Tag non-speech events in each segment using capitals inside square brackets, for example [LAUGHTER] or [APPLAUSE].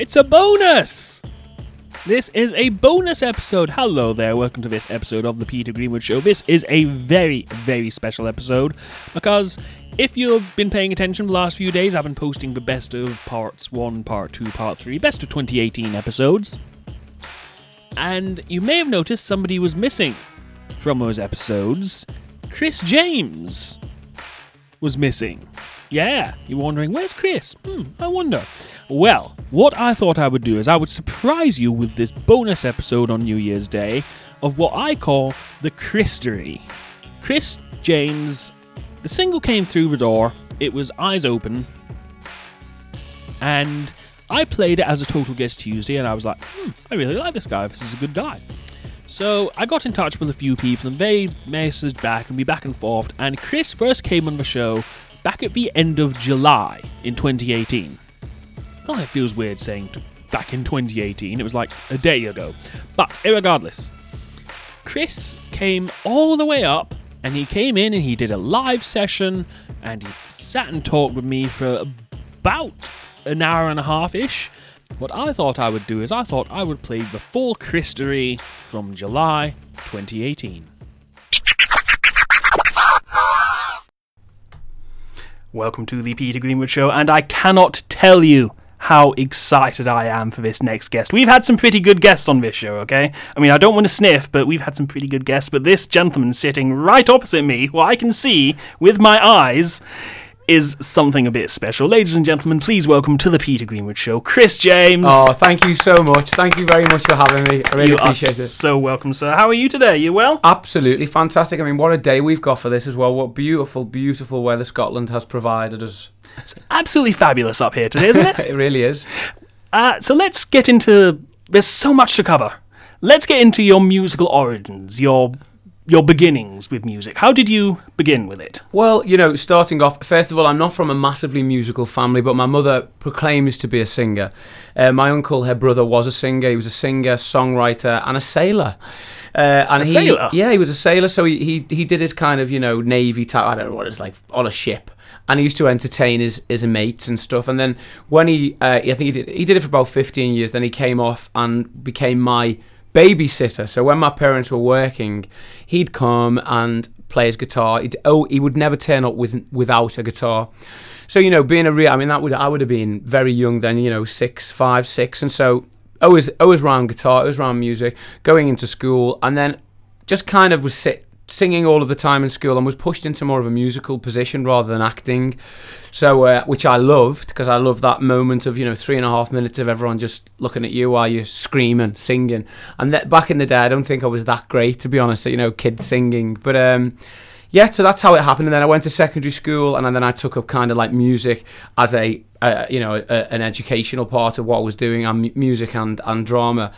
It's a bonus! This is a bonus episode. Hello there, welcome to this episode of The Peter Greenwood Show. This is a very, very special episode because if you've been paying attention the last few days, I've been posting the best of parts 1, part 2, part 3, best of 2018 episodes. And you may have noticed somebody was missing from those episodes. Kris James was missing. Yeah, you're wondering, where's Kris? Hmm, I wonder. Well, what I thought I would do is I would surprise you with this bonus episode on New Year's Day of what I call the Kristory. Kris James, the single came through the door, it was eyes open, and I played it as a Total Guest Tuesday, and I was like, hmm, I really like this guy, this is a good guy. So I got in touch with a few people, and they messaged back and we back and forth, and Kris first came on the show back at the end of July in 2018. God, it feels weird saying back in 2018. It was like a day ago. But regardless, Kris came all the way up and he came in and he did a live session and he sat and talked with me for about an hour and a half ish. What I thought I would do is I thought I would play the full Kristory from July 2018. Welcome to the Peter Greenwood Show, and I cannot tell you how excited I am for this next guest. We've had some pretty good guests on this show, okay? I mean, I don't want to sniff, but we've had some pretty good guests. But this gentleman sitting right opposite me, who I can see with my eyes, is something a bit special. Ladies and gentlemen, please welcome to the Peter Greenwood Show, Kris James. Oh, thank you so much. Thank you very much for having me. I really you appreciate it. so welcome, sir. How are you today? You well? Absolutely fantastic. I mean, what a day we've got for this as well. What beautiful, beautiful weather Scotland has provided us. It's absolutely fabulous up here today, isn't it? [LAUGHS] It really is. Uh, so let's get into. There's so much to cover. Let's get into your musical origins, your your beginnings with music. How did you begin with it? Well, you know, starting off, first of all, I'm not from a massively musical family, but my mother proclaims to be a singer. Uh, my uncle, her brother, was a singer. He was a singer, songwriter, and a sailor. Uh, and A he, sailor? Yeah, he was a sailor. So he, he he did his kind of you know navy type. I don't know what it's like on a ship. And he used to entertain his, his mates and stuff. And then when he, uh, I think he did, he did it for about 15 years. Then he came off and became my babysitter. So when my parents were working, he'd come and play his guitar. He'd, oh, he would never turn up with without a guitar. So you know, being a real, I mean, that would I would have been very young then. You know, six, five, six, and so always always around guitar, always around music, going into school, and then just kind of was sit, singing all of the time in school and was pushed into more of a musical position rather than acting. So, uh, which I loved because I love that moment of you know three and a half minutes of everyone just looking at you while you're screaming, singing. And that, back in the day, I don't think I was that great to be honest. You know, kids singing, but um, yeah. So that's how it happened. And then I went to secondary school, and then I took up kind of like music as a uh, you know a, an educational part of what I was doing, and music and and drama.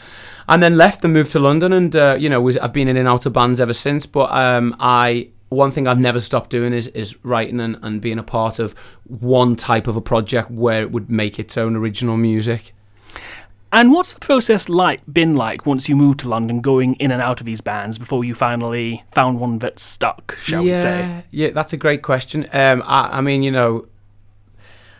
And then left and moved to London, and uh, you know was I've been in and out of bands ever since. But um, I one thing I've never stopped doing is is writing and, and being a part of one type of a project where it would make its own original music. And what's the process like been like once you moved to London, going in and out of these bands before you finally found one that stuck, shall yeah, we say? Yeah, that's a great question. Um, I, I mean, you know,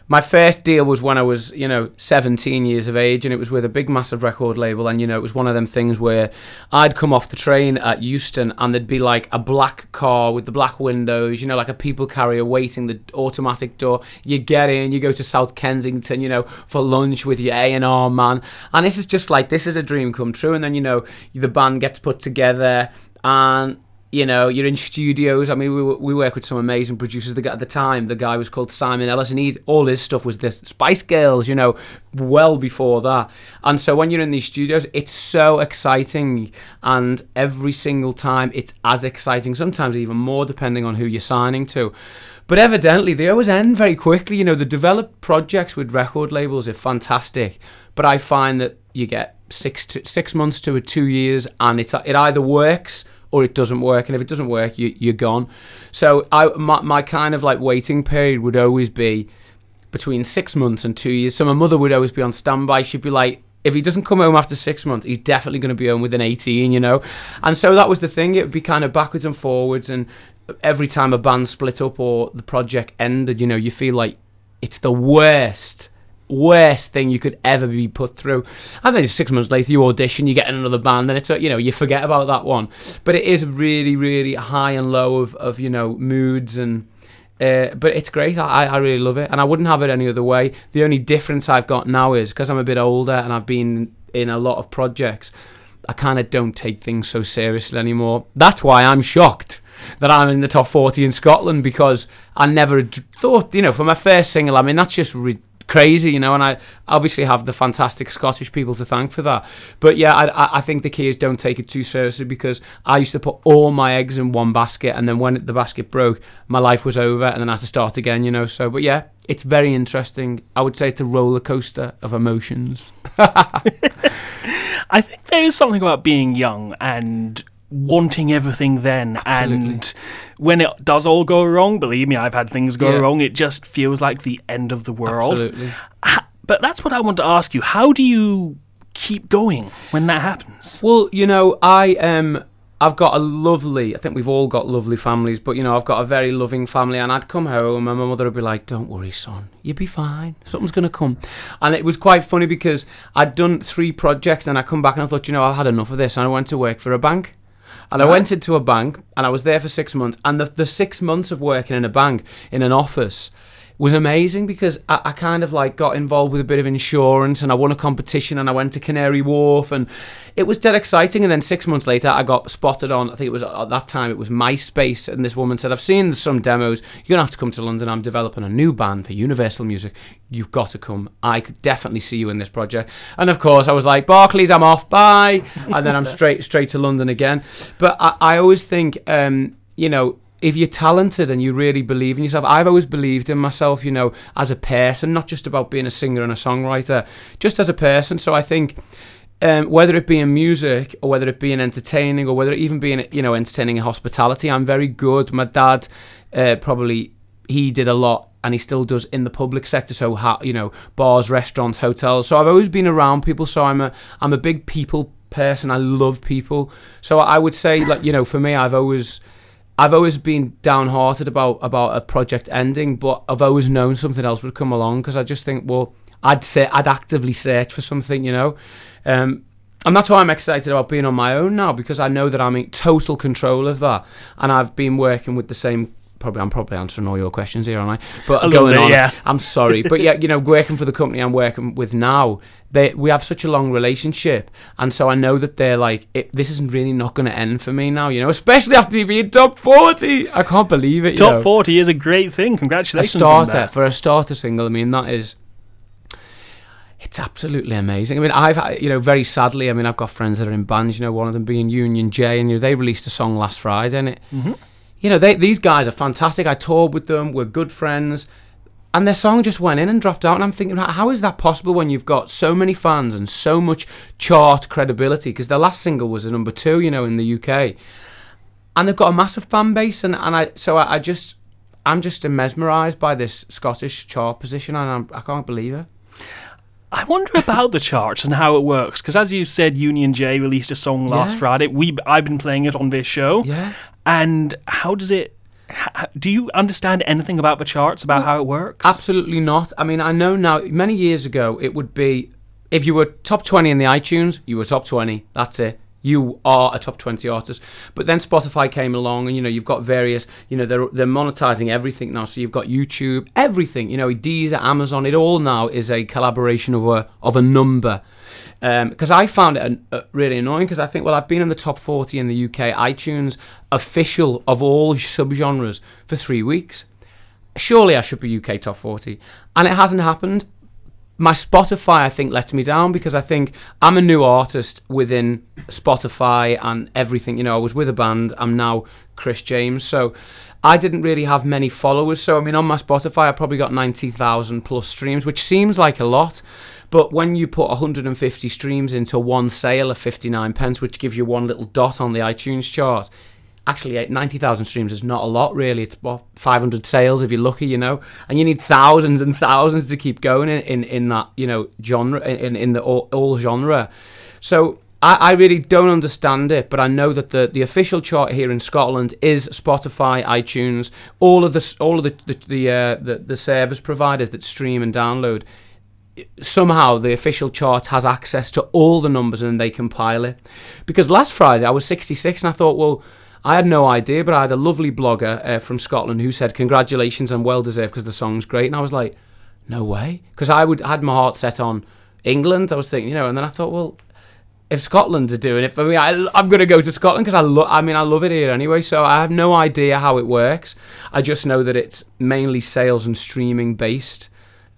my first deal was when I was, you know, 17 years of age, and it was with a big, massive record label. And, you know, it was one of them things where I'd come off the train at Euston and there'd be like a black car with the black windows, you know, like a people carrier waiting the automatic door. You get in, you go to South Kensington, you know, for lunch with your A&R man. And this is just like, this is a dream come true. And then, you know, the band gets put together and you know, you're in studios. I mean, we, we work with some amazing producers. The guy, at the time, the guy was called Simon Ellis, and he all his stuff was this Spice Girls, you know, well before that. And so when you're in these studios, it's so exciting, and every single time it's as exciting. Sometimes even more, depending on who you're signing to. But evidently, they always end very quickly. You know, the developed projects with record labels are fantastic, but I find that you get six to six months to a two years, and it's it either works or it doesn't work. And if it doesn't work, you, you're gone. So I, my, my kind of like waiting period would always be between six months and two years. So my mother would always be on standby. She'd be like, if he doesn't come home after six months, he's definitely going to be home within 18, you know? And so that was the thing. It would be kind of backwards and forwards. And every time a band split up or the project ended, you know, you feel like it's the worst worst thing you could ever be put through. And then six months later, you audition, you get in another band, and it's you know you forget about that one. But it is really, really high and low of of you know moods and. Uh, but it's great. I, I really love it, and I wouldn't have it any other way. The only difference I've got now is because I'm a bit older and I've been in a lot of projects. I kind of don't take things so seriously anymore. That's why I'm shocked that I'm in the top 40 in Scotland because I never thought, you know, for my first single, I mean, that's just re- crazy, you know, and I obviously have the fantastic Scottish people to thank for that. But yeah, I, I- think the key is don't take it too seriously because I used to put all my eggs in one basket and then when the basket broke, my life was over and then I had to start again, you know. So, but yeah, it's very interesting. I would say it's a roller coaster of emotions. [LAUGHS] I think there is something about being young and wanting everything then Absolutely. and when it does all go wrong believe me i've had things go Yeah. wrong it just feels like the end of the world Absolutely. But that's what i want to ask you how do you keep going when that happens Well, you know, I um I've got a lovely I think we've all got lovely families, but you know, I've got a very loving family and I'd come home and my mother would be like, Don't worry, son, you'll be fine. Something's gonna come. And it was quite funny because I'd done three projects and I come back and I thought, you know, I've had enough of this and I went to work for a bank. And I went into a bank and I was there for six months. And the, the six months of working in a bank, in an office, was amazing because I, I kind of like got involved with a bit of insurance and I won a competition and I went to Canary Wharf and it was dead exciting. And then six months later, I got spotted on, I think it was at that time, it was MySpace. And this woman said, I've seen some demos. You're going to have to come to London. I'm developing a new band for Universal Music. You've got to come. I could definitely see you in this project. And of course, I was like, Barclays, I'm off. Bye. And then I'm [LAUGHS] straight straight to London again. But I, I always think, um, you know, if you're talented and you really believe in yourself, I've always believed in myself, you know, as a person, not just about being a singer and a songwriter, just as a person. So I think um, whether it be in music or whether it be in entertaining or whether it even be in, you know, entertaining in hospitality, I'm very good. My dad uh, probably, he did a lot and he still does in the public sector. So, ha- you know, bars, restaurants, hotels. So I've always been around people. So I'm a, I'm a big people person. I love people. So I would say, like, you know, for me, I've always, I've always been downhearted about about a project ending, but I've always known something else would come along because I just think, well, I'd say I'd actively search for something, you know, um, and that's why I'm excited about being on my own now because I know that I'm in total control of that, and I've been working with the same. Probably, I'm probably answering all your questions here, aren't I? But A going bit, on, yeah. I'm sorry, but yeah, you know, [LAUGHS] working for the company I'm working with now, they we have such a long relationship, and so I know that they're like, this isn't really not going to end for me now, you know, especially after you being top forty. I can't believe it. you top know. 40 is a great thing a congratulations on starter for a starter single. I mean, that is. It's absolutely amazing. I mean, I've you know very sadly. I mean, I've got friends that are in bands. You know, one of them being Union J, and you know, they released a song last Friday, and it. Mhm. You know, they these guys are fantastic. I toured with them. We're good friends. And their song just went in and dropped out, and I'm thinking, how is that possible when you've got so many fans and so much chart credibility? Because their last single was a number two, you know, in the UK, and they've got a massive fan base, and, and I so I, I just I'm just mesmerised by this Scottish chart position, and I'm, I can't believe it. I wonder about the charts and how it works because, as you said, Union J released a song last Yeah. Friday. We I've been playing it on this show, Yeah. And how does it? Do you understand anything about the charts about how it works? Absolutely not. I mean, I know now. Many years ago, it would be if you were top twenty in the iTunes, you were top twenty. That's it. You are a top twenty artist. But then Spotify came along, and you know you've got various. You know they're they're monetizing everything now. So you've got YouTube, everything. You know Deezer, Amazon. It all now is a collaboration of a of a number. Because I found it uh, really annoying. Because I think, well, I've been in the top forty in the UK iTunes official of all subgenres for three weeks surely I should be UK top 40. And it hasn't happened. My Spotify, I think, let me down because I think I'm a new artist within Spotify and everything. You know, I was with a band, I'm now Kris James. So I didn't really have many followers. So, I mean, on my Spotify, I probably got 90,000 plus streams, which seems like a lot. But when you put 150 streams into one sale of 59 pence, which gives you one little dot on the iTunes chart, actually eh, 90,000 streams is not a lot really. It's what 500 sales if you're lucky you know? And you need thousands and thousands to keep going in in, in that you know genre in in the all, all genre. So I, I really don't understand it but I know that the the official chart here in Scotland is Spotify iTunes all of the all of the the the, uh, the, the service providers that stream and download somehow the official chart has access to all the numbers and they compile it. Because last Friday I was 66 and I thought, well, I had no idea, but I had a lovely blogger uh, from Scotland who said congratulations and well deserved because the song's great, and I was like, no way, because I would had my heart set on England. I was thinking, you know, and then I thought, well, if Scotland's doing it for me, I, I'm going to go to Scotland because I love. I mean, I love it here anyway. So I have no idea how it works. I just know that it's mainly sales and streaming based.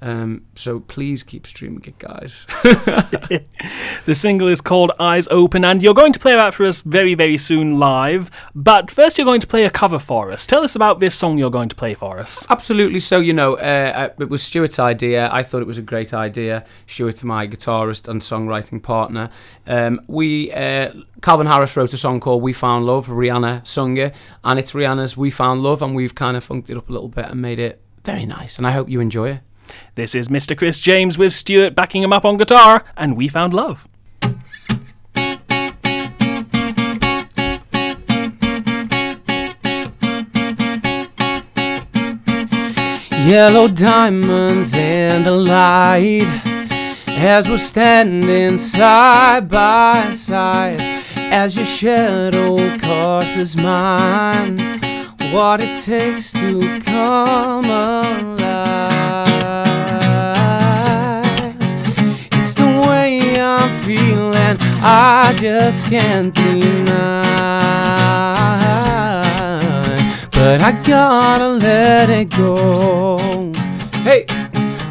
Um, so please keep streaming it, guys. [LAUGHS] the single is called Eyes Open, and you're going to play that for us very, very soon live. But first, you're going to play a cover for us. Tell us about this song you're going to play for us. Absolutely. So, you know, uh, uh it was Stuart's idea. I thought it was a great idea. Stuart, my guitarist and songwriting partner. Um, we, uh, Calvin Harris wrote a song called We Found Love. Rihanna sung it, and it's Rihanna's We Found Love, and we've kind of funked it up a little bit and made it very nice. And I hope you enjoy it. This is Mr. Kris James with Stuart backing him up on guitar, and we found love. Yellow diamonds in the light as we're standing side by side as your shadow crosses mine. What it takes to come alive. I just can't deny. But I gotta let it go. Hey,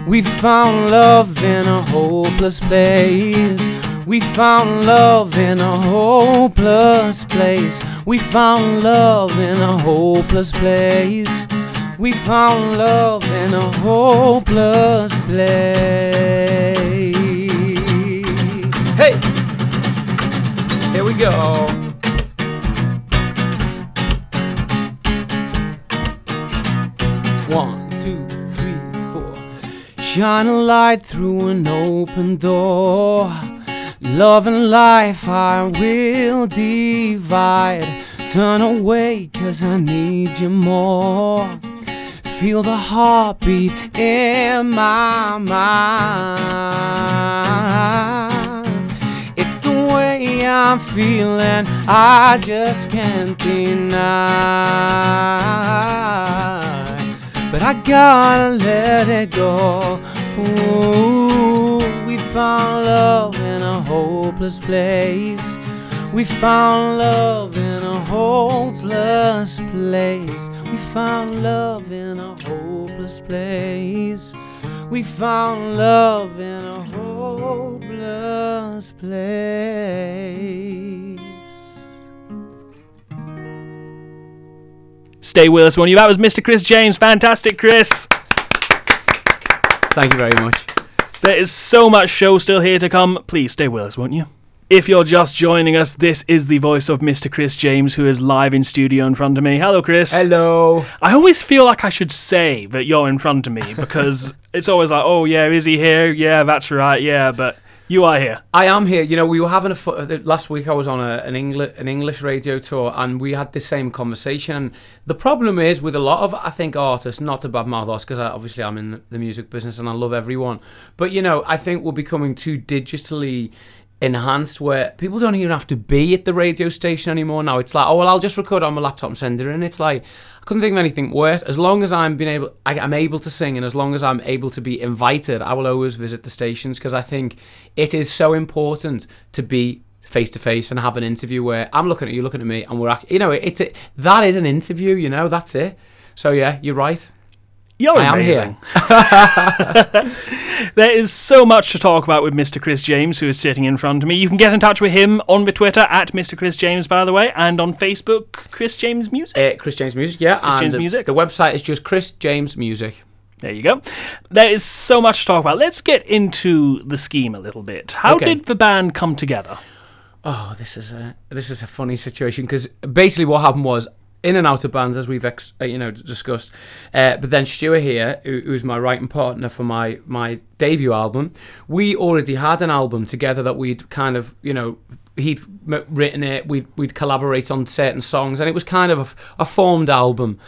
we found love in a hopeless place. We found love in a hopeless place. We found love in a hopeless place. We found love in a hopeless place. Hey! Here we go. One, two, three, four. Shine a light through an open door. Love and life I will divide. Turn away, cause I need you more. Feel the heartbeat in my mind. I'm feeling, I just can't deny. But I gotta let it go. Ooh, we found love in a hopeless place. We found love in a hopeless place. We found love in a hopeless place. We found love in a hopeless place. Stay with us, won't you? That was Mr. Kris James. Fantastic, Kris. Thank you very much. There is so much show still here to come. Please stay with us, won't you? If you're just joining us, this is the voice of Mr. Kris James, who is live in studio in front of me. Hello, Kris. Hello. I always feel like I should say that you're in front of me because [LAUGHS] it's always like, oh, yeah, is he here? Yeah, that's right. Yeah, but you are here. I am here. You know, we were having a uh, last week. I was on a, an English an English radio tour, and we had the same conversation. And the problem is with a lot of I think artists, not to badmouth us, because obviously I'm in the music business and I love everyone. But you know, I think we're becoming too digitally enhanced where people don't even have to be at the radio station anymore now. It's like, oh well, I'll just record on my laptop and send it in. It's like I couldn't think of anything worse. As long as I'm being able, I, am able to sing, and as long as I'm able to be invited, I will always visit the stations because I think it is so important to be face to face and have an interview where I'm looking at you, looking at me, and we're, you know, it's it, that is an interview. You know, that's it. So yeah, you're right. You're I amazing. [LAUGHS] there is so much to talk about with Mr. Kris James, who is sitting in front of me. You can get in touch with him on the Twitter at Mr. Kris James, by the way, and on Facebook, Kris James Music. Uh, Kris James Music, yeah. Kris James the, Music. The website is just Kris James Music. There you go. There is so much to talk about. Let's get into the scheme a little bit. How okay. did the band come together? Oh, this is a this is a funny situation because basically what happened was in and out of bands as we've ex, uh, you know discussed. Uh, but then Stuart here, who, who's my writing partner for my my debut album, we already had an album together that we'd kind of you know he'd written it, we'd we'd collaborate on certain songs, and it was kind of a, a formed album.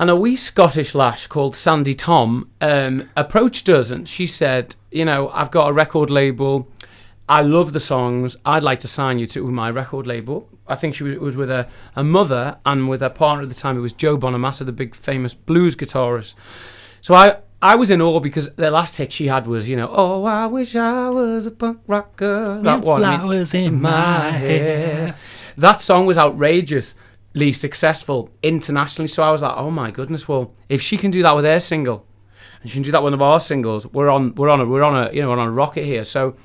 And a wee Scottish lash called Sandi Thom um, approached us and she said, You know, I've got a record label. I love the songs. I'd like to sign you to my record label. I think she was, was with a, a mother and with her partner at the time. It was Joe Bonamassa, the big famous blues guitarist. So I, I was in awe because the last hit she had was, you know, Oh, I wish I was a punk rocker. That one. I mean, flowers in my hair. that song was outrageously successful internationally. So I was like, oh my goodness, well, if she can do that with her single, and she can do that with one of our singles, we're on, we're on a, we're on a, you know, we're on a rocket here. So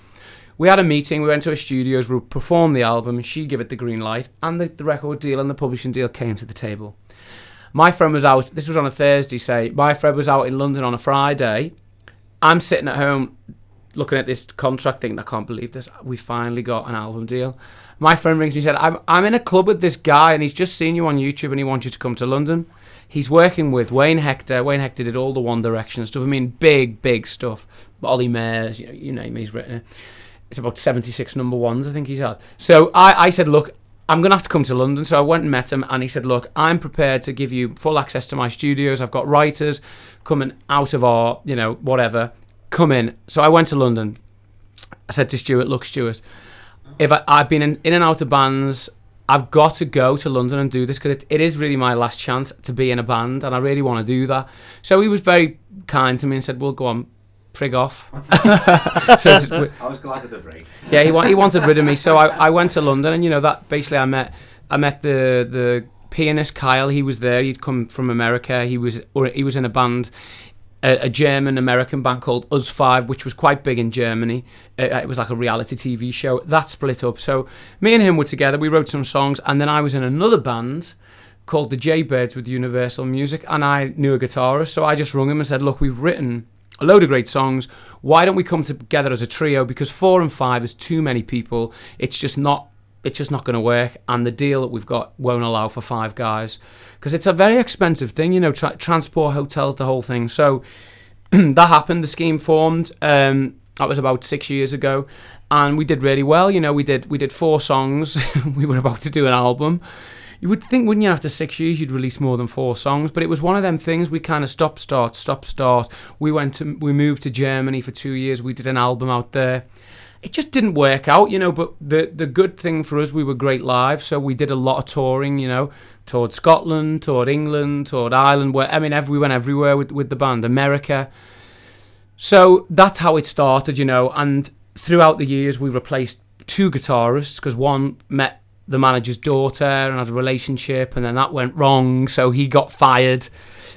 we had a meeting. We went to her studios. We performed the album. She gave it the green light, and the, the record deal and the publishing deal came to the table. My friend was out. This was on a Thursday. Say, my friend was out in London on a Friday. I'm sitting at home looking at this contract thinking, I can't believe this. We finally got an album deal. My friend rings me and said, I'm, I'm in a club with this guy and he's just seen you on YouTube and he wants you to come to London. He's working with Wayne Hector. Wayne Hector did all the One Direction stuff. I mean, big, big stuff. Olly Murs, you, know, you name it, he's written it. It's about 76 number ones, I think he's had. So I, I said, look, I'm going to have to come to London. So I went and met him, and he said, Look, I'm prepared to give you full access to my studios. I've got writers coming out of our, you know, whatever. Come in. So I went to London. I said to Stuart, Look, Stuart, if I, I've been in, in and out of bands, I've got to go to London and do this because it, it is really my last chance to be in a band, and I really want to do that. So he was very kind to me and said, Well, go on, frig off. [LAUGHS] so I was glad of the break. yeah, he, wa- he wanted rid of me, so I, I went to London, and you know that basically I met I met the the pianist Kyle. He was there. He'd come from America. He was or he was in a band, a, a German American band called Us Five, which was quite big in Germany. Uh, it was like a reality TV show. That split up. So me and him were together. We wrote some songs, and then I was in another band called the Jaybirds with Universal Music, and I knew a guitarist, so I just rung him and said, "Look, we've written." A load of great songs. Why don't we come together as a trio? Because four and five is too many people. It's just not. It's just not going to work. And the deal that we've got won't allow for five guys because it's a very expensive thing. You know, tra- transport, hotels, the whole thing. So [CLEARS THROAT] that happened. The scheme formed. Um, that was about six years ago, and we did really well. You know, we did we did four songs. [LAUGHS] we were about to do an album. You would think, wouldn't you, after six years, you'd release more than four songs? But it was one of them things. We kind of stop, start, stop, start. We went to, we moved to Germany for two years. We did an album out there. It just didn't work out, you know. But the the good thing for us, we were great live, so we did a lot of touring, you know, toured Scotland, toured England, toured Ireland. Where I mean, we went everywhere with with the band, America. So that's how it started, you know. And throughout the years, we replaced two guitarists because one met the manager's daughter and had a relationship, and then that went wrong, so he got fired.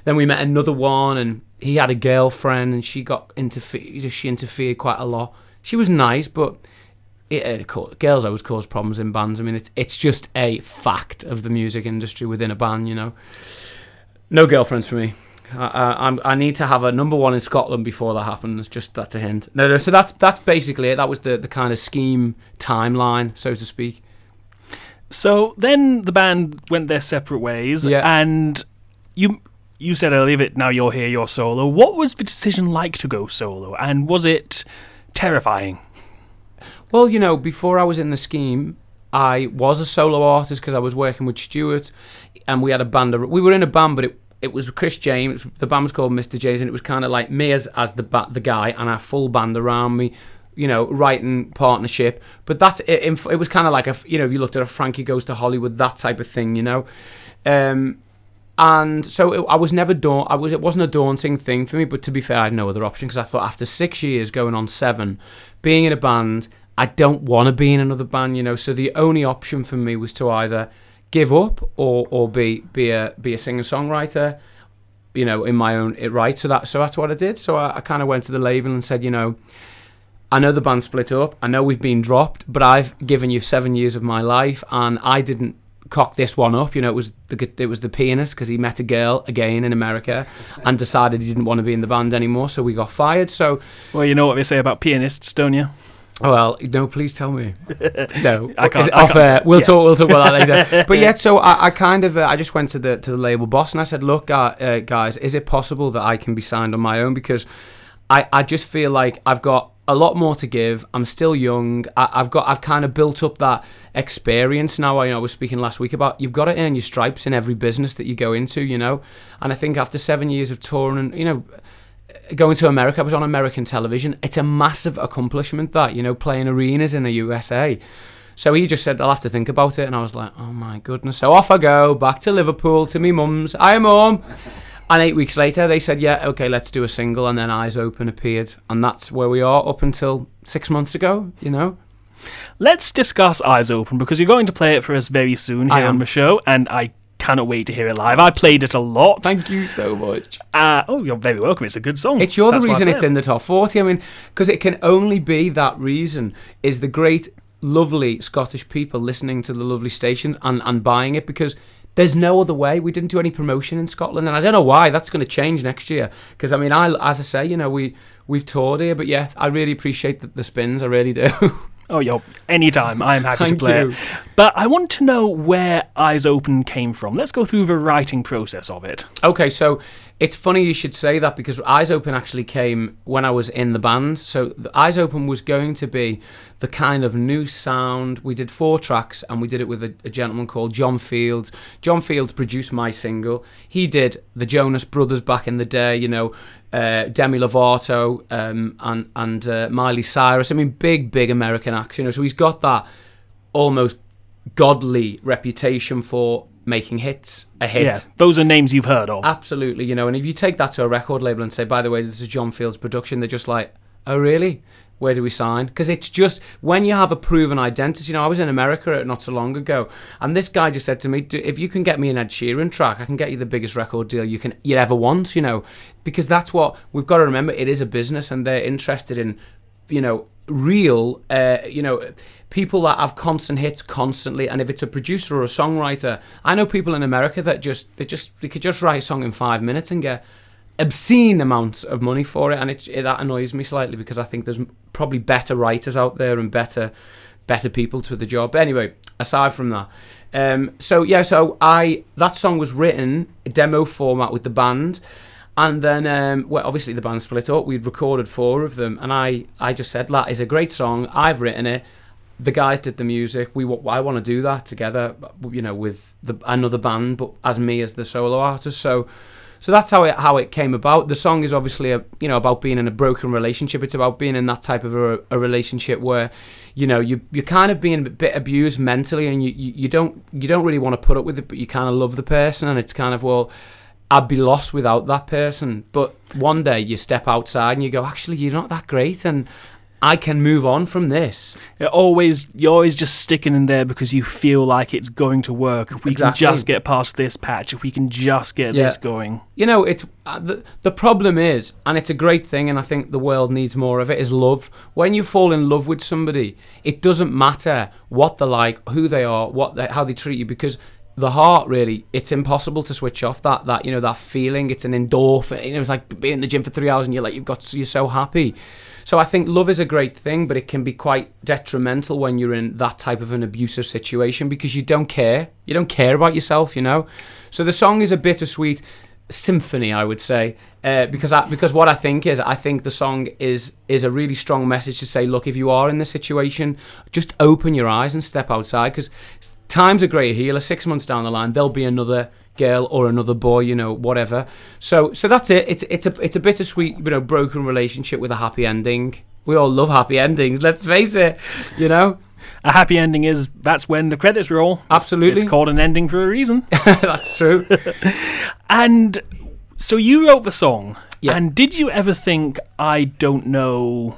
Then we met another one, and he had a girlfriend, and she got interfered. She interfered quite a lot. She was nice, but it, it co- girls always cause problems in bands. I mean, it's it's just a fact of the music industry within a band. You know, no girlfriends for me. I, I, I need to have a number one in Scotland before that happens. Just that's a hint. No, no. So that's that's basically it. That was the the kind of scheme timeline, so to speak. So then the band went their separate ways, Yeah. and you you said earlier that now you're here, you're solo. What was the decision like to go solo, and was it terrifying? Well, you know, before I was in the scheme, I was a solo artist because I was working with Stuart, and we had a band. We were in a band, but it it was Kris James. The band was called Mr. James, and it was kind of like me as as the ba- the guy, and our full band around me. You know, writing partnership. But that it. It was kind of like a you know, if you looked at a Frankie Goes to Hollywood, that type of thing. You know. Um, and so it, I was never daun- I was it wasn't a daunting thing for me. But to be fair, I had no other option because I thought after six years going on seven, being in a band, I don't want to be in another band. You know, so the only option for me was to either give up or or be be a be a singer songwriter. You know, in my own right. So that so that's what I did. So I, I kind of went to the label and said, you know. I know the band split up. I know we've been dropped, but I've given you seven years of my life, and I didn't cock this one up. You know, it was the it was the pianist because he met a girl again in America, and decided he didn't want to be in the band anymore. So we got fired. So, Well, you know what they say about pianists, don't you? well, no, please tell me. [LAUGHS] No, I can't- Is it I off can't- air? We'll yeah. talk. We'll talk about that later. [LAUGHS] but yeah, so I, I kind of uh, I just went to the to the label boss and I said, look, uh, uh, guys, is it possible that I can be signed on my own because I I just feel like I've got a lot more to give. I'm still young. I, I've got I've kind of built up that experience now. I, you know, I was speaking last week about you've got to earn your stripes in every business that you go into, you know. And I think after seven years of touring and you know going to America, I was on American television. It's a massive accomplishment that you know playing arenas in the USA. So he just said, I'll have to think about it. And I was like, oh my goodness. So off I go, back to Liverpool, to me mum's. Hi, mum. And eight weeks later, they said, yeah, okay, let's do a single. And then Eyes Open appeared. And that's where we are up until six months ago, you know? Let's discuss Eyes Open because you're going to play it for us very soon here on the show, and I cannot wait to hear it live. I played it a lot. Thank you so much. Uh, oh, you're very welcome. It's a good song. It's you're That's the reason it's in the top 40. I mean, because it can only be that reason is the great, lovely Scottish people listening to the lovely stations and, and buying it because there's no other way. We didn't do any promotion in Scotland, and I don't know why. That's going to change next year. Because I mean, I as I say, you know, we we've toured here, but yeah, I really appreciate the, the spins. I really do. [LAUGHS] Oh, yo, anytime. I'm happy to play you. it. But I want to know where Eyes Open came from. Let's go through the writing process of it. Okay, so it's funny you should say that because Eyes Open actually came when I was in the band. So the Eyes Open was going to be the kind of new sound. We did four tracks and we did it with a, a gentleman called John Fields. John Fields produced my single. He did the Jonas Brothers back in the day, you know, uh, Demi Lovato um, and and uh, Miley Cyrus. I mean, big big American acts, you know. So he's got that almost godly reputation for making hits, a hit. Yeah, those are names you've heard of. Absolutely, you know, and if you take that to a record label and say, by the way, this is John Fields' production, they're just like, oh, really? Where do we sign? Because it's just when you have a proven identity. You know, I was in America not so long ago, and this guy just said to me, "If you can get me an Ed Sheeran track, I can get you the biggest record deal you can you ever want." You know, because that's what we've got to remember. It is a business, and they're interested in, you know, real, uh, you know, people that have constant hits constantly. And if it's a producer or a songwriter, I know people in America that just they just they could just write a song in five minutes and get obscene amounts of money for it, and it, it that annoys me slightly because I think there's probably better writers out there and better better people to the job. Anyway, aside from that, um, so yeah, so I that song was written demo format with the band. And then, um, well, obviously the band split up. We'd recorded four of them, and I, I just said, "That is a great song. I've written it. The guys did the music. We, I want to do that together, you know, with the, another band, but as me as the solo artist. So, so that's how it how it came about. The song is obviously a, you know about being in a broken relationship. It's about being in that type of a, a relationship where you know you you're kind of being a bit abused mentally, and you, you you don't you don't really want to put up with it, but you kind of love the person, and it's kind of well. I'd be lost without that person. But one day you step outside and you go, actually, you're not that great, and I can move on from this. You're always you're always just sticking in there because you feel like it's going to work. If we Exactly. can just get past this patch, if we can just get Yeah. this going. You know, it's uh, the the problem is, and it's a great thing, and I think the world needs more of it. Is love. When you fall in love with somebody, it doesn't matter what they're like, who they are, what they, how they treat you, because the heart really, it's impossible to switch off that that you know that feeling. It's an endorphin. You know, it's like being in the gym for three hours and you're like you've got you're so happy. So I think love is a great thing, but it can be quite detrimental when you're in that type of an abusive situation because you don't care. You don't care about yourself, you know. So the song is a bittersweet symphony, I would say, uh, because I, because what I think is, I think the song is is a really strong message to say, look, if you are in this situation, just open your eyes and step outside because time's a great healer. Six months down the line, there'll be another girl or another boy, you know, whatever. So so that's it. It's it's a it's a bittersweet, you know, broken relationship with a happy ending. We all love happy endings. Let's face it, you know. A happy ending is that's when the credits roll. Absolutely. It's called an ending for a reason. [LAUGHS] that's true. [LAUGHS] and so you wrote the song. Yeah. And did you ever think I don't know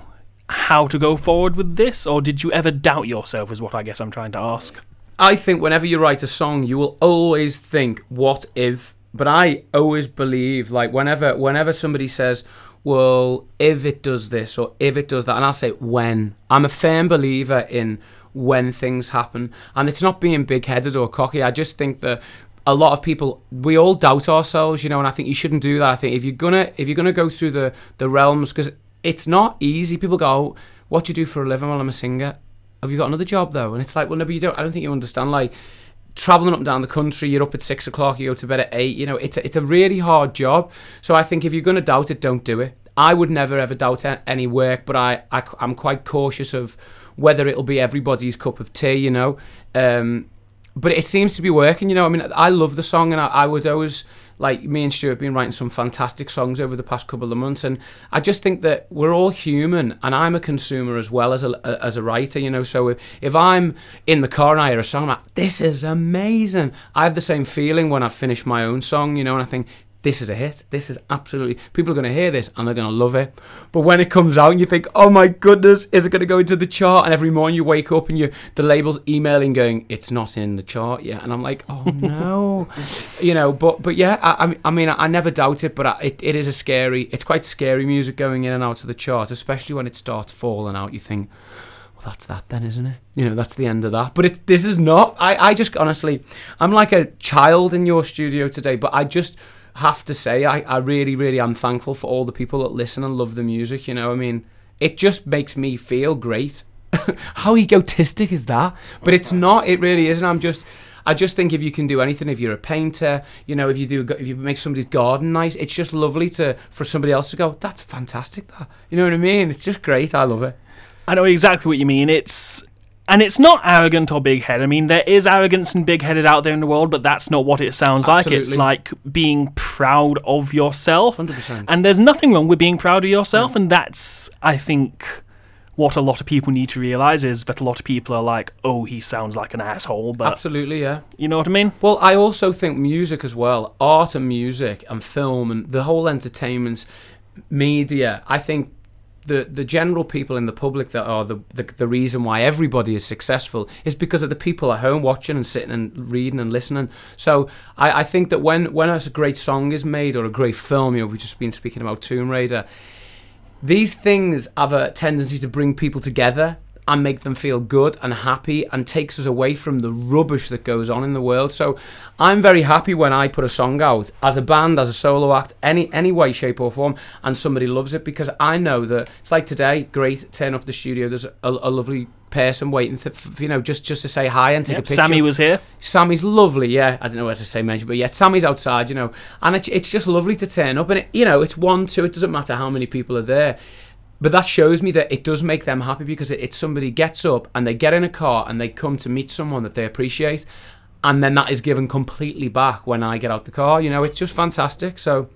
how to go forward with this or did you ever doubt yourself is what I guess I'm trying to ask. I think whenever you write a song, you will always think, "What if?" But I always believe, like whenever whenever somebody says, "Well, if it does this or if it does that," and I'll say, "When." I'm a firm believer in when things happen, and it's not being big-headed or cocky. I just think that a lot of people we all doubt ourselves, you know, and I think you shouldn't do that. I think if you're gonna if you're gonna go through the the realms, because it's not easy. People go, oh, "What do you do for a living?" Well, I'm a singer have you got another job though? And it's like, well, no, but you don't. I don't think you understand. Like traveling up and down the country, you're up at six o'clock, you go to bed at eight. You know, it's a, it's a really hard job. So I think if you're going to doubt it, don't do it. I would never ever doubt any work, but I, I am quite cautious of whether it'll be everybody's cup of tea, you know. Um, but it seems to be working, you know. I mean, I love the song, and I, I would always like me and Stuart have been writing some fantastic songs over the past couple of months, and I just think that we're all human, and I'm a consumer as well as a, as a writer, you know. So if, if I'm in the car and I hear a song, I'm like, this is amazing. I have the same feeling when I finish my own song, you know, and I think this is a hit. This is absolutely people are going to hear this and they're going to love it. But when it comes out and you think, "Oh my goodness, is it going to go into the chart?" and every morning you wake up and you the label's emailing going, "It's not in the chart yet," and I'm like, "Oh [LAUGHS] no," you know. But but yeah, I, I mean, I never doubt it, but I, it, it is a scary. It's quite scary music going in and out of the chart, especially when it starts falling out. You think. Well, that's that then, isn't it? You know, that's the end of that. But it's this is not. I, I just honestly, I'm like a child in your studio today. But I just have to say, I, I really, really am thankful for all the people that listen and love the music. You know, I mean, it just makes me feel great. [LAUGHS] How egotistic is that? But it's not. It really isn't. I'm just. I just think if you can do anything, if you're a painter, you know, if you do, if you make somebody's garden nice, it's just lovely to for somebody else to go, that's fantastic. That you know what I mean? It's just great. I love it. I know exactly what you mean. It's and it's not arrogant or big headed. I mean, there is arrogance and big headed out there in the world, but that's not what it sounds Absolutely. like. It's like being proud of yourself. 100%. And there's nothing wrong with being proud of yourself. And that's, I think, what a lot of people need to realize is that a lot of people are like, oh, he sounds like an asshole. But Absolutely, yeah. you know what I mean? Well, I also think music as well, art and music and film and the whole entertainment media. I think the the general people in the public that are the, the the reason why everybody is successful is because of the people at home watching and sitting and reading and listening. So I, I think that when when a great song is made or a great film, you know, we've just been speaking about Tomb Raider. These things have a tendency to bring people together and make them feel good and happy and takes us away from the rubbish that goes on in the world. So I'm very happy when I put a song out as a band, as a solo act, any any way, shape or form, and somebody loves it because I know that it's like today, great, turn up the studio, there's a, a lovely person waiting, f- you know, just just to say hi and take Yep, a picture. Sammy was here. Sammy's lovely, yeah. I don't know where to say, mention, but yeah, Sammy's outside, you know, and it, it's just lovely to turn up, and it, you know, it's one, two. It doesn't matter how many people are there, but that shows me that it does make them happy because it, it's somebody gets up and they get in a car and they come to meet someone that they appreciate, and then that is given completely back when I get out the car. You know, it's just fantastic. So.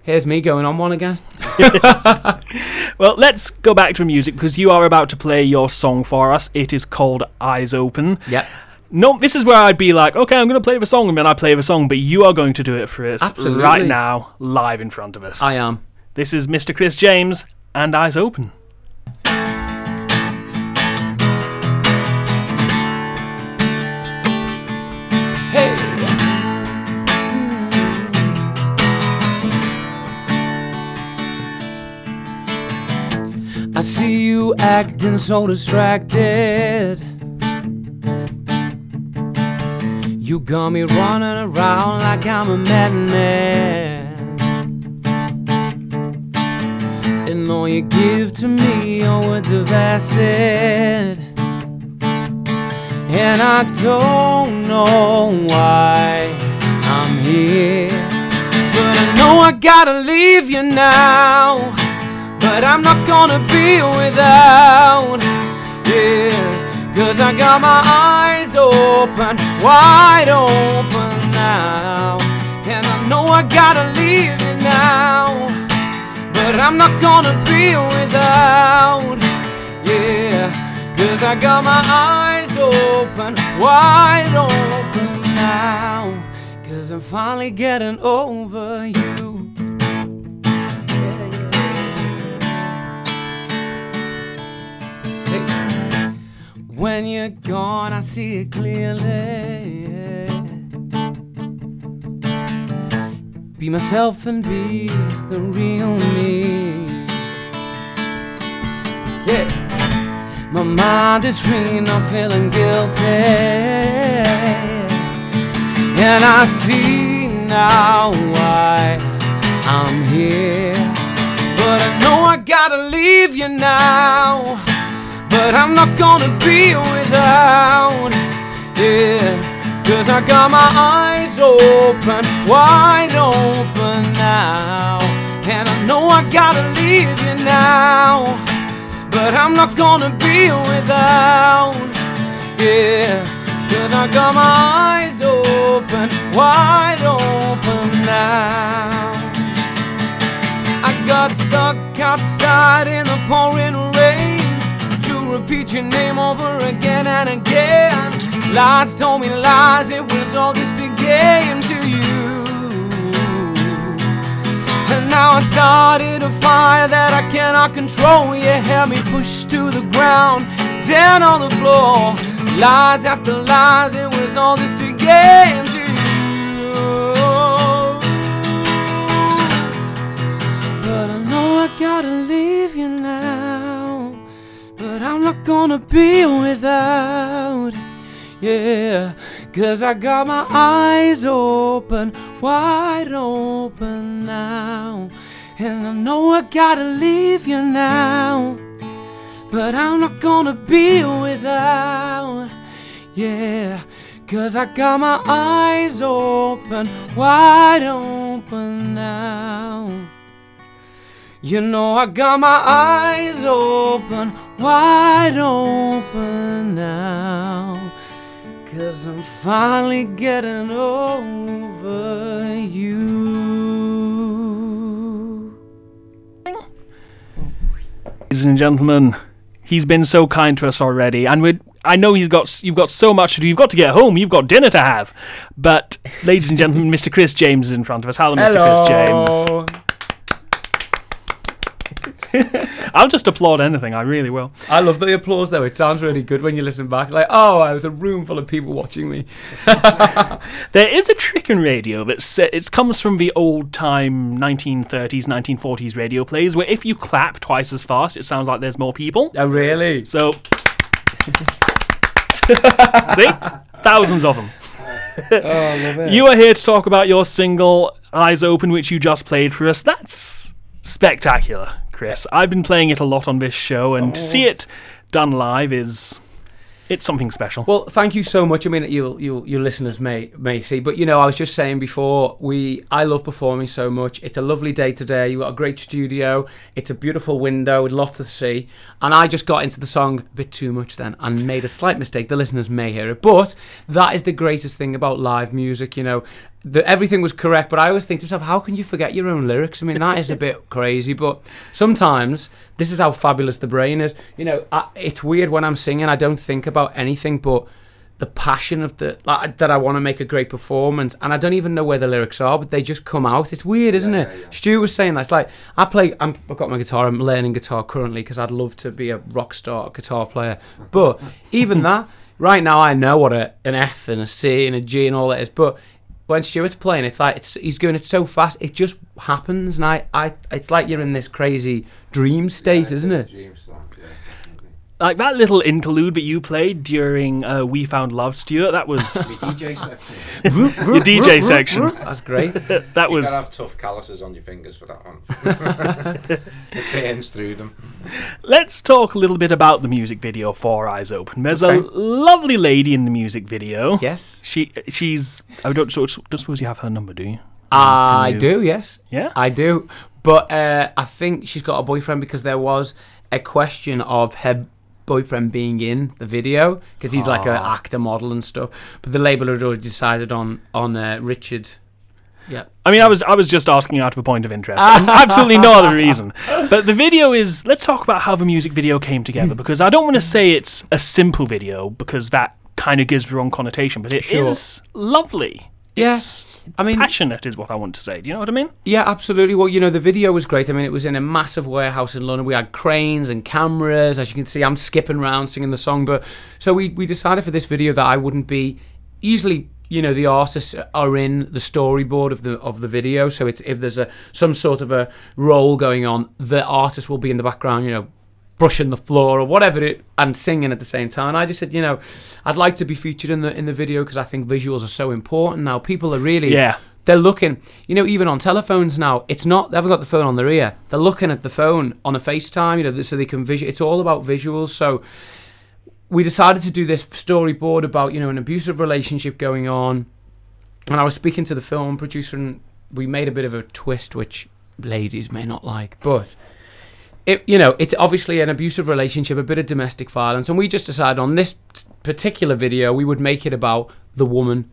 Here's me going on one again. [LAUGHS] Well, let's go back to music because you are about to play your song for us. It is called Eyes Open. Yep. No, this is where I'd be like, okay, I'm going to play the song, and then I play the song, but you are going to do it for us Absolutely. right now, live in front of us. I am. This is Mr. Kris James and Eyes Open. I see you acting so distracted. You got me running around like I'm a madman. And all you give to me are words of acid. And I don't know why I'm here. But I know I gotta leave you now. But I'm not gonna be without. Yeah, cause I got my eyes open, wide open now. And I know I gotta leave you now. But I'm not gonna be without. Yeah, cause I got my eyes open, wide open now. Cause I'm finally getting over you. When you're gone, I see it clearly. Be myself and be the real me. Yeah. My mind is free, not feeling guilty. And I see now why I'm here. But I know I gotta leave you now. But I'm not gonna be without. Yeah. Cause I got my eyes open, wide open now. And I know I gotta leave you now, but I'm not gonna be without. Yeah, cause I got my eyes open, wide open now. I got stuck outside in the pouring rain to repeat your name over again and again. Lies told me lies, it was all just a game to you. And now I started a fire that I cannot control. You had me pushed to the ground, down on the floor. Lies after lies, it was all just a game to you. But I know I gotta leave you now. But I'm not gonna be without. Yeah, cause I got my eyes open, wide open now. And I know I gotta leave you now. But I'm not gonna be without. Yeah, cause I got my eyes open, wide open now. You know I got my eyes open, wide open now. Cause I'm finally getting over you. Ladies and gentlemen, he's been so kind to us already, and we I know he's got you've got so much to do. You've got to get home. You've got dinner to have. But, ladies and gentlemen, [LAUGHS] Mr. Kris James is in front of us. Hello, Mr. Kris James. [LAUGHS] I'll just applaud anything. I really will. I love the applause though. It sounds really good when you listen back. Like, oh, I was a room full of people watching me. [LAUGHS] There is a trick in radio that sa- it comes from the old time 1930s, 1940s radio plays where if you clap twice as fast, it sounds like there's more people. Oh, really? So, [LAUGHS] see, thousands of them. Oh, love it. You are here to talk about your single "Eyes Open," which you just played for us. That's spectacular, Kris. I've been playing it a lot on this show, and to see oh. it done live is it's something special. Well, thank you so much. I mean, you you your listeners may may see, but you know, I was just saying before we I love performing so much. It's a lovely day today. You got a great studio. It's a beautiful window with lots to see. And I just got into the song a bit too much then and made a slight mistake. The listeners may hear it, but that is the greatest thing about live music. You know, the, everything was correct, but I always think to myself, how can you forget your own lyrics? I mean, that is a [LAUGHS] bit crazy, but sometimes this is how fabulous the brain is. You know, I, it's weird when I'm singing, I don't think about anything but the passion of the like, that I want to make a great performance, and I don't even know where the lyrics are, but they just come out. It's weird, isn't it? Stu was saying that. It's like I play. I'm, I've got my guitar. I'm learning guitar currently because I'd love to be a rock star guitar player. But even [LAUGHS] that, right now, I know what a, an F and a C and a G and all that is. But when Stuart's playing, it's like it's, he's doing it so fast. It just happens, and I, I, it's like you're in this crazy dream state, isn't it? Like that little interlude that you played during uh, "We Found Love," Stuart. That was [LAUGHS] the DJ section. [LAUGHS] your DJ section. That's great. [LAUGHS] That You was gotta have tough calluses on your fingers for that one. it pains through them. Let's talk a little bit about the music video for Eyes Open. There's a lovely lady in the music video. Yes, She she's I don't, so, don't suppose you have her number, do you? I you- do. Yes, Yeah. I do. But uh, I think she's got a boyfriend because there was a question of her boyfriend being in the video because he's like an Ah. actor, model, and stuff. But the label had already decided on on uh, Richard. Yeah. I mean, I was I was just asking out of a point of interest. [LAUGHS] Absolutely no other reason. But the video is. Let's talk about how the music video came together [LAUGHS] because I don't want to say it's a simple video because that kind of gives the wrong connotation. But it is Sure. lovely. Yeah. I mean, passionate is what I want to say. Do you know what I mean? Yeah, absolutely. Well, you know, the video was great. I mean, it was in a massive warehouse in London. We had cranes and cameras. As you can see, I'm skipping around singing the song. But so we, we decided for this video that I wouldn't be usually. You know, the artists are in the storyboard of the of the video. So it's if there's a some sort of a role going on, the artist will be in the background. You know, brushing the floor or whatever it and singing at the same time. And I just said, you know, I'd like to be featured in the in the video because I think visuals are so important now. People are really Yeah. they're looking, you know, even on telephones now. It's not they haven't got the phone on their ear. They're looking at the phone on a FaceTime, you know, so they can visual. It's all about visuals. So we decided to do this storyboard about you know an abusive relationship going on, and I was speaking to the film producer, and we made a bit of a twist, which ladies may not like, but it you know it's obviously an abusive relationship, a bit of domestic violence, and we just decided on this particular video we would make it about the woman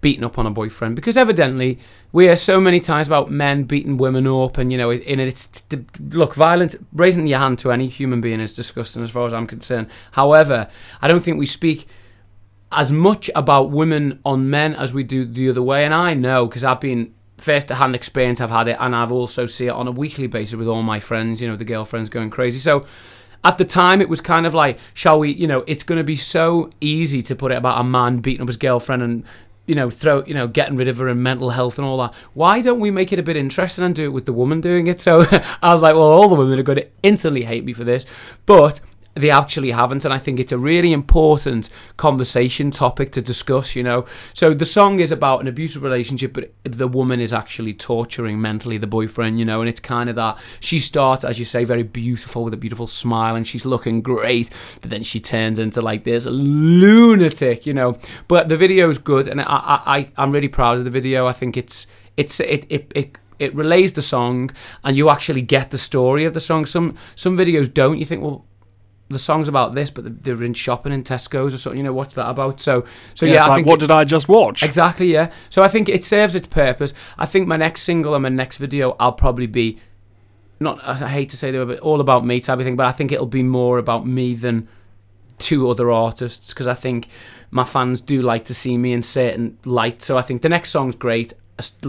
beating up on a boyfriend because evidently we hear so many times about men beating women up and you know in it it's look violence raising your hand to any human being is disgusting as far as I'm concerned. However I don't think we speak as much about women on men as we do the other way and I know because I've been first hand experience I've had it and I've also see it on a weekly basis with all my friends you know the girlfriends going crazy so at the time it was kind of like shall we you know it's going to be so easy to put it about a man beating up his girlfriend and you know, throw, you know, getting rid of her and mental health and all that. Why don't we make it a bit interesting and do it with the woman doing it? So [LAUGHS] I was like, well, all the women are going to instantly hate me for this. But they actually haven't and i think it's a really important conversation topic to discuss you know. So the song is about an abusive relationship but the woman is actually torturing mentally the boyfriend you know and it's kind of that she starts as you say very beautiful with a beautiful smile and she's looking great but then she turns into like this lunatic you know. But the video is good and i i i'm really proud of the video. I think it's it's it it, it it relays the song and you actually get the story of the song. Some some videos don't. You think well the song's about this, but they're in shopping in Tesco's or something. You know, what's that about? So, so yeah, yeah I like, think what did I just watch? Exactly, yeah. So I think it serves its purpose. I think my next single and my next video, I'll probably be not. I hate to say they were all about me type of thing, but I think it'll be more about me than two other artists because I think my fans do like to see me in certain light. So I think the next song's great,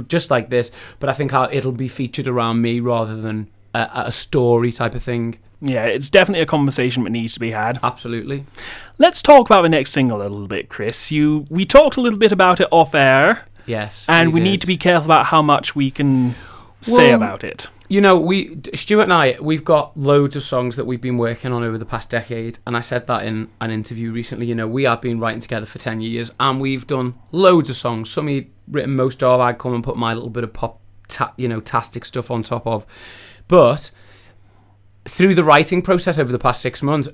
just like this, but I think I'll, it'll be featured around me rather than a, a story type of thing. Yeah, it's definitely a conversation that needs to be had. Absolutely. Let's talk about the next single a little bit, Kris. You we talked a little bit about it off air. Yes. And we, need to be careful about how much we can say Well, about it. You know, we Stuart and I, we've got loads of songs that we've been working on over the past decade, and I said that in an interview recently. You know, we have been writing together for ten years, and we've done loads of songs. Some he'd written most of. I'd come and put my little bit of pop, ta- you know, tastic stuff on top of. But through the writing process over the past six months,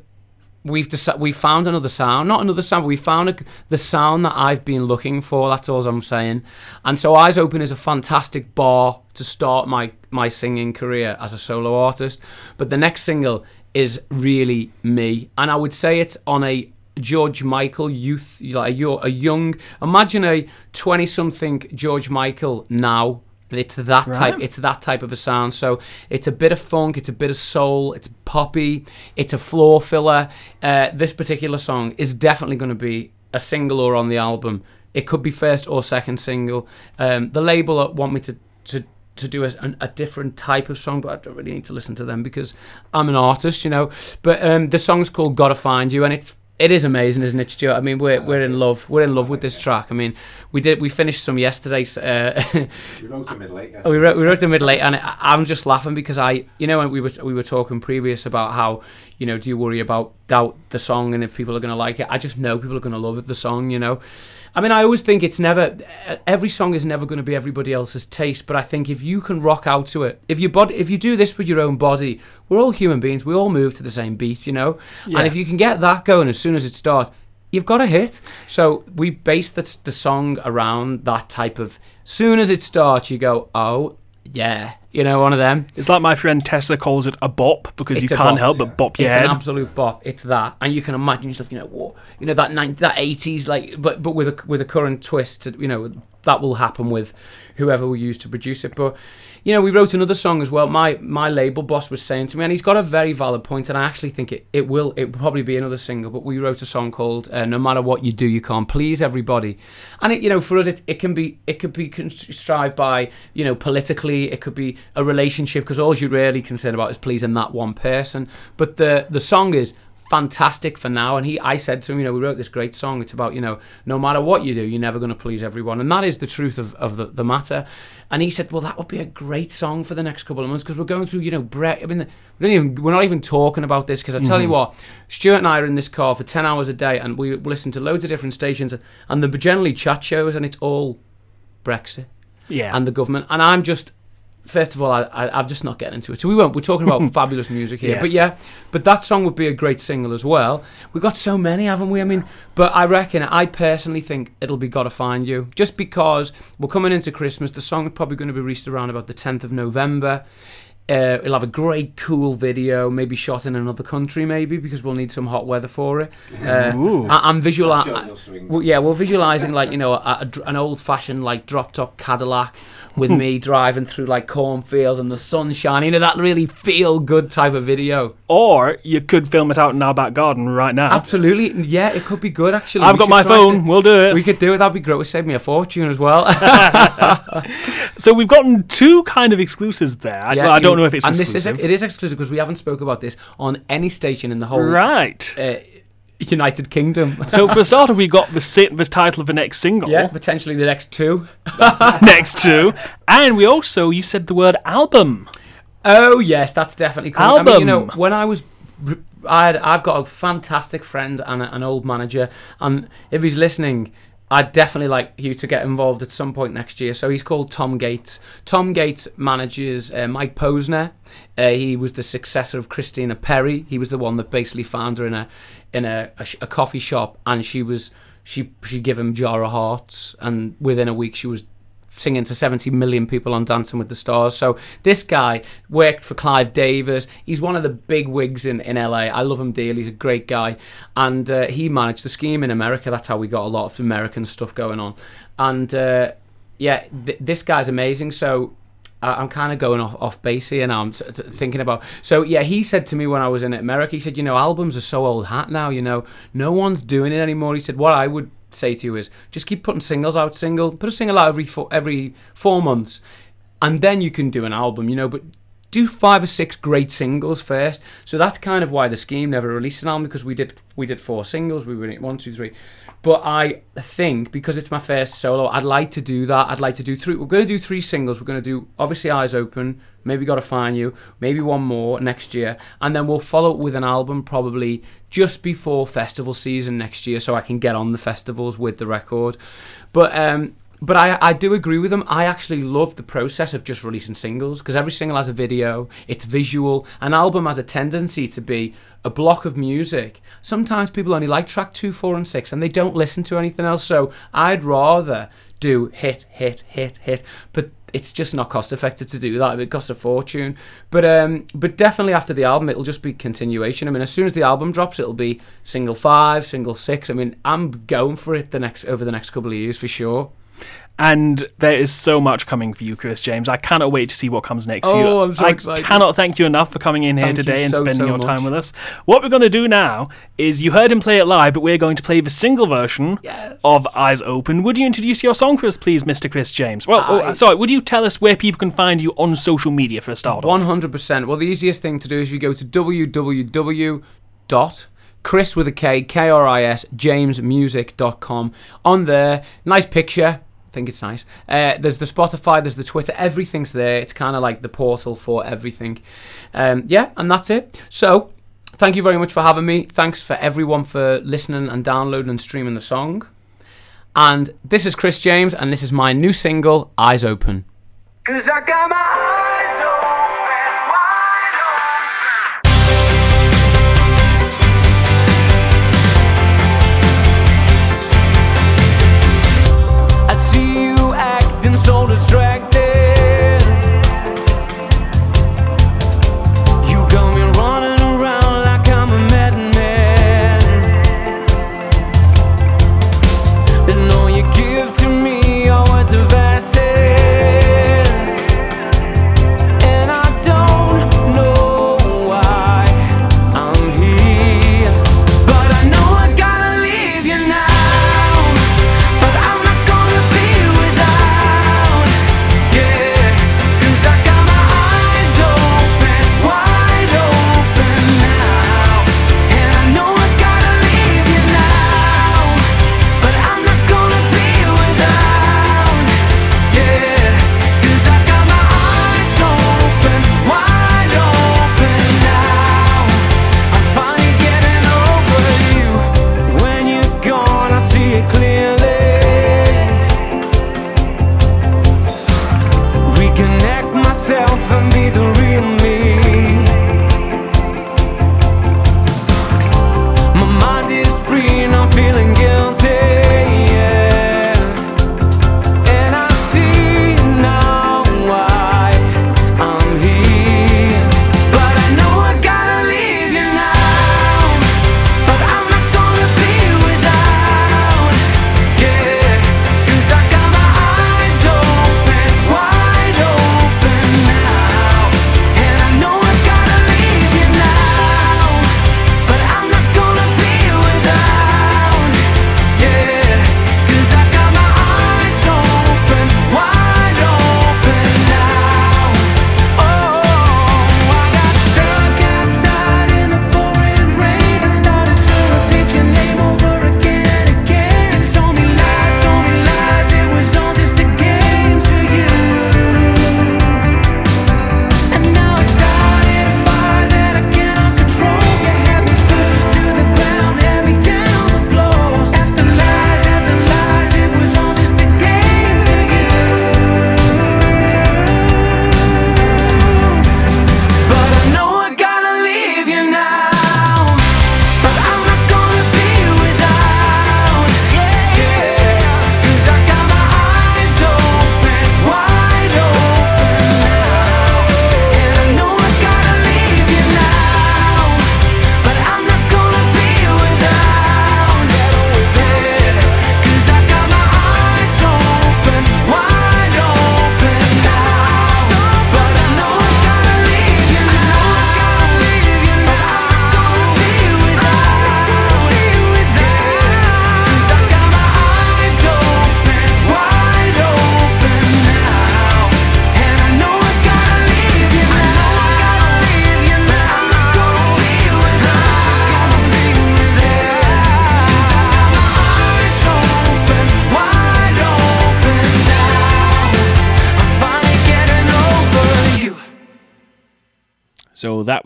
we've deci- we found another sound, not another sound, but we found a, the sound that I've been looking for. That's all I'm saying. And so, Eyes Open is a fantastic bar to start my my singing career as a solo artist. But the next single is really me, and I would say it's on a George Michael youth, like you're a young. Imagine a twenty-something George Michael now. It's that type. It's that type of a sound. So it's a bit of funk. It's a bit of soul. It's poppy. It's a floor filler. Uh, this particular song is definitely going to be a single or on the album. It could be first or second single. Um, the label want me to to to do a, a different type of song, but I don't really need to listen to them because I'm an artist, you know. But um, the song's called "Gotta Find You," and it's it is amazing, isn't it, Stuart? I mean, we're we're in love. We're in love with this track. I mean, we did we finished some yesterday. Uh, We wrote a mid late. [LAUGHS] we wrote we wrote the middle eight, and I, I'm just laughing because I, you know, when we were we were talking previous about how, you know, do you worry about doubt the song and if people are going to like it? I just know people are going to love it, the song, you know. I mean, I always think it's never every song is never going to be everybody else's taste, but I think if you can rock out to it, if you if you do this with your own body, we're all human beings. We all move to the same beat, you know. Yeah. And if you can get that going as soon as it starts, you've got a hit. So we base the the song around that type of. Soon as it starts, you go, oh yeah, you know, one of them. It's like my friend Tessa calls it a bop because It's you a can't bop, help but bop your It's head. an absolute bop. It's that, and you can imagine yourself, you know, whoa, you know that 90, that eighties, like, but but with a with a current twist, to, you know, that will happen with whoever we use to produce it. But you know, we wrote another song as well. My my label boss was saying to me, and he's got a very valid point, and I actually think it, it will it will probably be another single. But we wrote a song called uh, "No Matter What You Do, You Can't Please Everybody," and it you know for us it, it can be it could be contrived by you know politically, it could be a relationship because all you're really concerned about is pleasing that one person. But the the song is fantastic for now. And he I said to him you know we wrote this great song. It's about you know no matter what you do you're never going to please everyone. And that is the truth of, of the, the matter. And he said well that would be a great song for the next couple of months because we're going through you know bre- I mean we don't even we're not even talking about this because I tell you mm-hmm. what Stuart and I are in this car for 10 hours a day and we listen to loads of different stations and they're generally chat shows and it's all Brexit yeah. and the government. And I'm just First of all, I, I, I'm just not getting into it. So we won't. We're talking about [LAUGHS] fabulous music here. But yeah, but that song would be a great single as well. We've got so many, haven't we? I mean, but I reckon, I personally think it'll be Gotta Find You. Just because we're coming into Christmas. The song is probably going to be released around about the 10th of November. Uh, it'll have a great, cool video, maybe shot in another country, maybe because we'll need some hot weather for it. Uh, Ooh. I, I'm visualizing. Well, yeah, we're visualizing like you know a, a an old-fashioned like drop-top Cadillac with me driving through like cornfields and the sun shining. You know that really feel-good type of video. Or you could film it out in our back garden right now. Absolutely, yeah, it could be good actually. I've We got should my try phone. to- We'll do it. we could do it. That'd be great. It would save me a fortune as well. [LAUGHS] so we've gotten two kind of exclusives there. I, well, I don't know if it's and exclusive. this is it is exclusive because we haven't spoke about this on any station in the whole right. uh, United Kingdom. [LAUGHS] so for starter, we got the si- the title of the next single. yeah, potentially the next two. [LAUGHS] next to, and we also you said the word album. Oh yes, that's definitely coming. I mean, you know, when I was, I had, I've got a fantastic friend and a, an old manager, and if he's listening, I'd definitely like you to get involved at some point next year. So he's called Tom Gates. Tom Gates manages uh, Mike Posner. Uh, he was the successor of Christina Perri. He was the one that basically found her in a in a, a, a coffee shop, and she was she she gave him Jar of Hearts, and within a week she was singing to 70 million people on Dancing with the Stars. So this guy worked for Clive Davis. He's one of the big wigs in, in LA. I love him dearly. He's a great guy. And uh, he managed the scheme in America. That's how we got a lot of American stuff going on. And uh, yeah, th- this guy's amazing. So I'm kind of going off, off base here now. I'm t- t- thinking about. So yeah, he said to me when I was in America, he said, you know, albums are so old hat now. You know, no one's doing it anymore. He said, what I would say to you is just keep putting singles out. Single, put a single out every four, every four months, and then you can do an album. You know, but do five or six great singles first. So that's kind of why the scheme never released an album because we did we did four singles. We were one, two, three. But I think because it's my first solo, I'd like to do that. I'd like to do three. We're going to do three singles. We're going to do obviously Eyes Open. Maybe Gotta Find You. Maybe one more next year, and then we'll follow it with an album probably just before festival season next year, so I can get on the festivals with the record. But um, but I, I do agree with them. I actually love the process of just releasing singles because every single has a video, it's visual. An album has a tendency to be a block of music. Sometimes people only like track two, four, and six, and they don't listen to anything else. So I'd rather do hit, hit, hit, hit. But it's just not cost effective to do that. It costs a fortune. But um, but definitely after the album, it'll just be continuation. I mean, as soon as the album drops, it'll be single five, single six. I mean, I'm going for it the next over the next couple of years for sure. And there is so much coming for you, Kris James. I cannot wait to see what comes next for you. Oh, I'm so I excited. cannot thank you enough for coming in here Thank today and so, spending so your time with us. What we're going to do now is you heard him play it live, but we're going to play the single version Yes. of Eyes Open. Would you introduce your song for us, please, Mr. Kris James? Well, oh, sorry, would you tell us where people can find you on social media for a start? One hundred percent. Well, the easiest thing to do is you go to www dot Chris with a K K R I S jamesmusic.com. On there, nice picture. I think it's nice. Uh, there's the Spotify, there's the Twitter, everything's there. It's kind of like the portal for everything. Um, yeah, and that's it. So, thank you very much for having me. Thanks for everyone for listening and downloading and streaming the song. And this is Kris James, and this is my new single, Eyes Open. Cause I got my eyes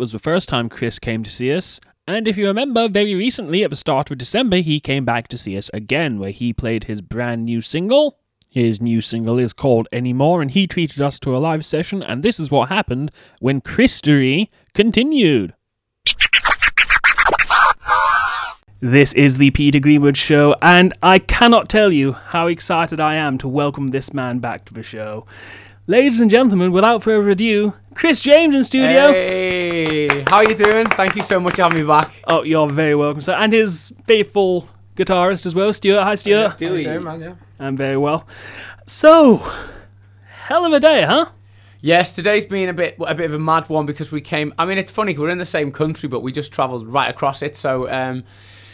was the first time Kris came to see us. And if you remember, very recently at the start of December, he came back to see us again, where he played his brand new single. His new single is called Anymore, and he treated us to a live session, and this is what happened when Kristory continued. This is the Peter Greenwood Show, and I cannot tell you how excited I am to welcome this man back to the show. Ladies and gentlemen, without further ado, Kris James in studio. Hey, how are you doing? Thank you so much for having me back. Oh, you're very welcome, sir. And his faithful guitarist as well, Stuart. Hi, Stuart. How you doing, man? Yeah. I'm very well. So, hell of a day, huh? Yes, today's been a bit a bit of a mad one because we came. I mean, it's funny we're in the same country, but we just travelled right across it. So, um,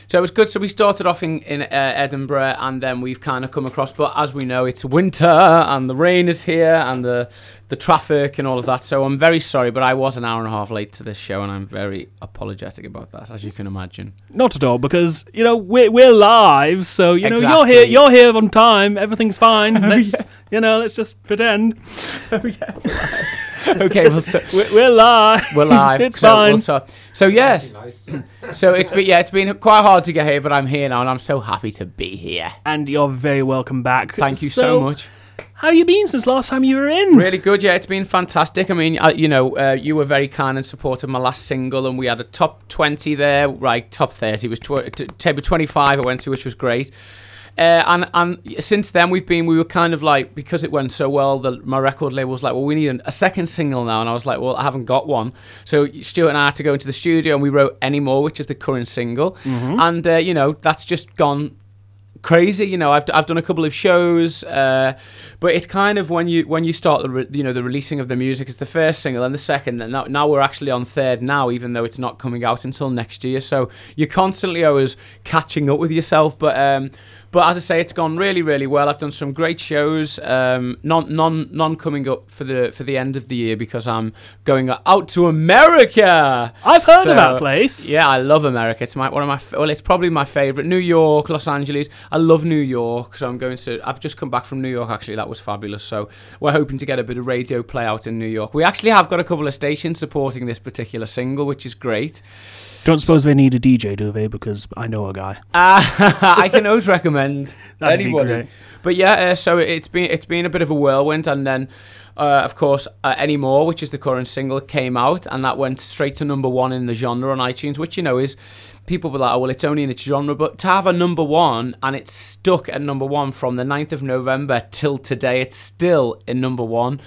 so it was good. So we started off in in uh, Edinburgh, and then we've kind of come across. But as we know, it's winter, and the rain is here, and the the traffic and all of that. So I'm very sorry, but I was an hour and a half late to this show, and I'm very apologetic about that, as you can imagine. Not at all, because you know we're we're live, so you know you're here you're here on time. Everything's fine. [LAUGHS] Let's you know let's just pretend [LAUGHS] okay, well, so, [LAUGHS] we're, we're live. we're live. it's so, fine. we'll so, so yes, Nice. [CLEARS THROAT] so it's been yeah, it's been quite hard to get here, but I'm here now, and I'm so happy to be here. and you're very welcome back. Thank you so, much. How you been since last time you were in? Really good, yeah. It's been fantastic. I mean, uh, you know, uh, you were very kind and supportive of my last single, and we had a top twenty there, right? Top thirty was tw- t- table twenty five. I went to, which was great. Uh, and and since then we've been we were kind of like because it went so well the my record label was like well we need an, a second single now and I was like well I haven't got one so Stuart and I had to go into the studio and we wrote anymore which is the current single and uh, you know that's just gone crazy. You know, I've, I've done a couple of shows, uh, but it's kind of when you when you start the re, you know the releasing of the music. It's the first single and the second, and now, now we're actually on third now, even though it's not coming out until next year. So you're constantly always catching up with yourself, but. Um, but as I say, it's gone really, really well. I've done some great shows. Um, none, none, none coming up for the for the end of the year because I'm going out to America. I've heard So, of that place. Yeah, I love America. It's my one of my well, it's probably my favorite. New York, Los Angeles. I love New York, so I'm going to. I've just come back from New York. Actually, that was fabulous. So we're hoping to get a bit of radio play out in New York. We actually have got a couple of stations supporting this particular single, which is great. Don't suppose they need a DJ, do they? Because I know a guy. Uh, [LAUGHS] I can always recommend That'd anybody. But yeah, uh, so it's been it's been a bit of a whirlwind, and then. Uh, of course, uh, Anymore, which is the current single, came out and that went straight to number one in the genre on iTunes, which, you know, is people were like, oh, well, it's only in its genre, but to have a number one and it's stuck at number one from the 9th of November till today, it's still in number one.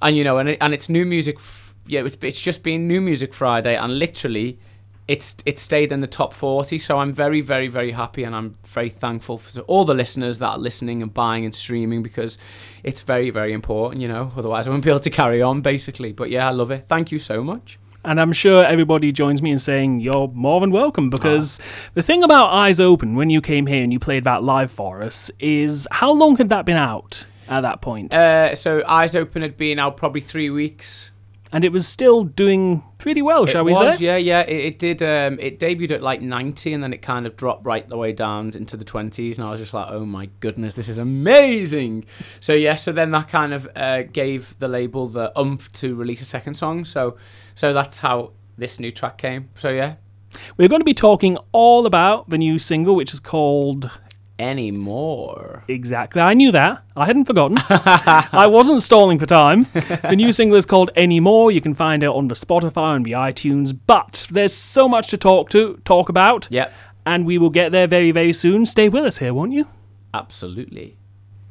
And, you know, and, it, and it's new music, f- yeah, it's, it's just been New Music Friday, and literally it's it stayed in the top 40 so i'm very very very happy and i'm very thankful for all the listeners that are listening and buying and streaming because it's very very important you know? Otherwise i won't be able to carry on basically. But yeah i love it. Thank you so much. And I'm sure everybody joins me in saying you're more than welcome because the thing about Eyes Open when you came here and you played that live for us is how long had that been out at that point? uh, so eyes open had been out probably three weeks and it was still doing pretty well, shall it we was, say? yeah yeah. It, it did um, it debuted at like 90 and then it kind of dropped right the way down into the 20s and i was just like oh my goodness this is amazing. So yeah so then that kind of uh, gave the label the umph to release a second song. So so that's how this new track came. So yeah. We're going to be talking all about the new single, which is called anymore Exactly. I knew that. I hadn't forgotten. [LAUGHS] I wasn't stalling for time. The new single is called Anymore. You can find it on the Spotify and the iTunes. But there's so much to talk to talk about, yep and we will get there very, very soon. Stay with us here, won't you? absolutely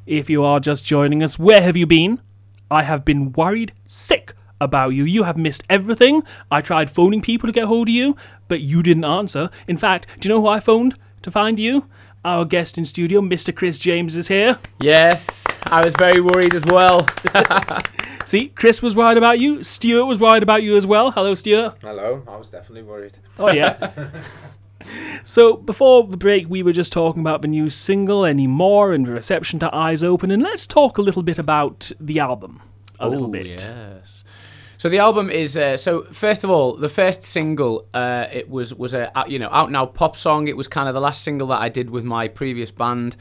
If you are just joining us, where have you been? I have been worried sick about you. You have missed everything. I tried phoning people to get hold of you, but you didn't answer. In fact, do you know who I phoned to find you? Our guest in studio, Mr. Kris James, is here. yes i was very worried as well [LAUGHS] See, Kris was worried about you. Stuart was worried about you as well. Hello, Stuart. Hello. I was definitely worried. Oh, yeah. [LAUGHS] so, before the break, we were just talking about the new single, Anymore, and the reception to Eyes Open. And let's talk a little bit about the album. A little Oh, bit. Yes. So the album is uh, so first of all, the first single uh, it was was a you know out now pop song. It was kind of the last single that I did with my previous band.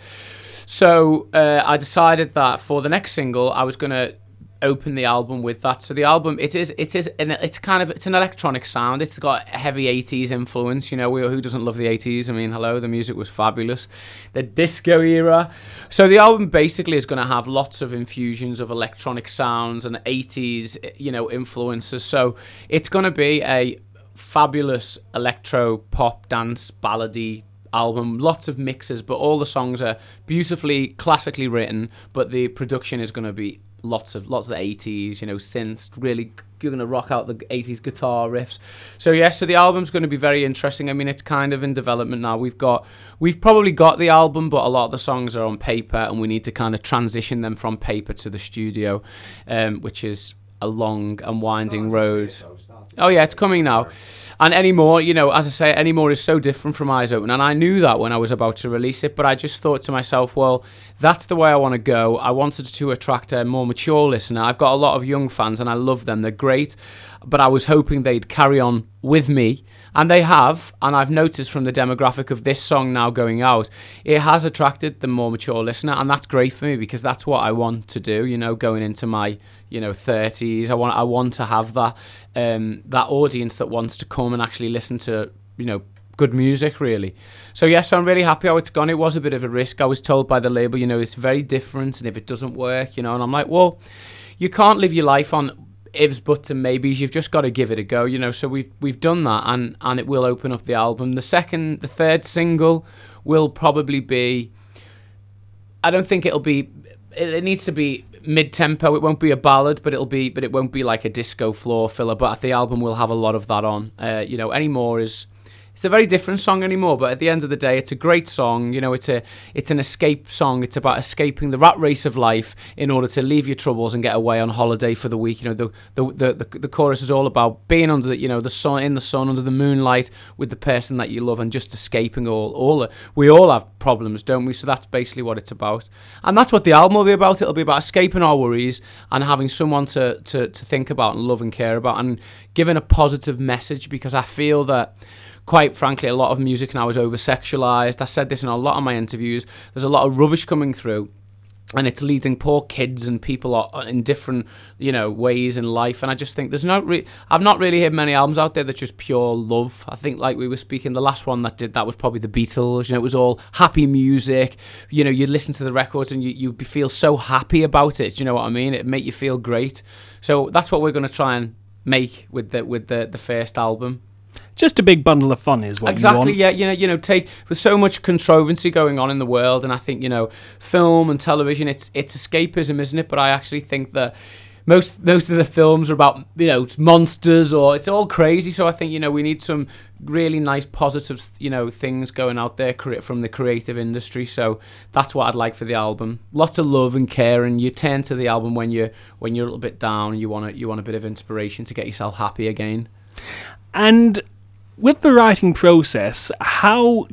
So uh, I decided that for the next single, I was gonna open the album with that. So the album it is it is an, it's kind of it's an electronic sound. It's got a heavy 80s influence. You know, who doesn't love the 80s? I mean, hello, the music was fabulous. The disco era. So the album basically is going to have lots of infusions of electronic sounds and 80s, you know, influences. So it's going to be a fabulous electro pop dance ballady album lots of mixes but all the songs are beautifully classically written but the production is going to be lots of lots of 80s you know synths really you're going to rock out the 80s guitar riffs. So yeah so the album's going to be very interesting. I mean it's kind of in development now. We've got we've probably got the album but a lot of the songs are on paper and we need to kind of transition them from paper to the studio um, which is a long and winding road. Oh yeah, it's coming now. And anymore, you know, as I say, anymore is so different from Eyes Open, and I knew that when I was about to release it. But I just thought to myself, well, that's the way I want to go. I wanted to attract a more mature listener. I've got a lot of young fans, and I love them. They're great, but I was hoping they'd carry on with me. And they have, and I've noticed from the demographic of this song now going out, it has attracted the more mature listener, and that's great for me because that's what I want to do. You know, going into my you know 30s, I want I want to have that um, that audience that wants to come and actually listen to you know good music really. So yes, so I'm really happy how it's gone. It was a bit of a risk. I was told by the label, you know, it's very different, and if it doesn't work, you know, and I'm like, well, you can't live your life on ifs, buts, and maybes. You've just got to give it a go, you know. So we've we've done that, and and it will open up the album. The second, the third single will probably be. I don't think it'll be. It, it needs to be mid tempo. It won't be a ballad, but it'll be. But it won't be like a disco floor filler. But the album will have a lot of that on. Uh, you know, anymore is it's a very different song anymore but at the end of the day it's a great song. You know it's a it's an escape song. It's about escaping the rat race of life in order to leave your troubles and get away on holiday for the week. You know the the the, the, the chorus is all about being under you know the sun in the sun under the moonlight with the person that you love and just escaping all all we all have problems don't we? So that's basically what it's about. And that's what the album will be about. It'll be about escaping our worries and having someone to to, to think about and love and care about and giving a positive message because I feel that quite frankly, a lot of music now is over sexualized. I said this in a lot of my interviews. There's a lot of rubbish coming through. And it's leading poor kids and people uh, in different, you know, ways in life. And I just think there's not. Re- I've not really heard many albums out there that just pure love. I think, like we were speaking, the last one that did that was probably the Beatles. You know, it was all happy music. You know, you'd listen to the records and you you feel so happy about it. You know what I mean? It make you feel great. So that's what we're going to try and make with the with the the first album. Just a big bundle of fun is what exactly. you. Yeah, you know, you know, take with so much controversy going on in the world, and I think you know, film and television, it's it's escapism, isn't it? But I actually think that most most of the films are about you know monsters or it's all crazy. So I think you know we need some really nice positive you know things going out there from the creative industry. So that's what I'd like for the album. Lots of love and care, and you turn to the album when you when you're a little bit down. You want you want a bit of inspiration to get yourself happy again. And with the writing process, how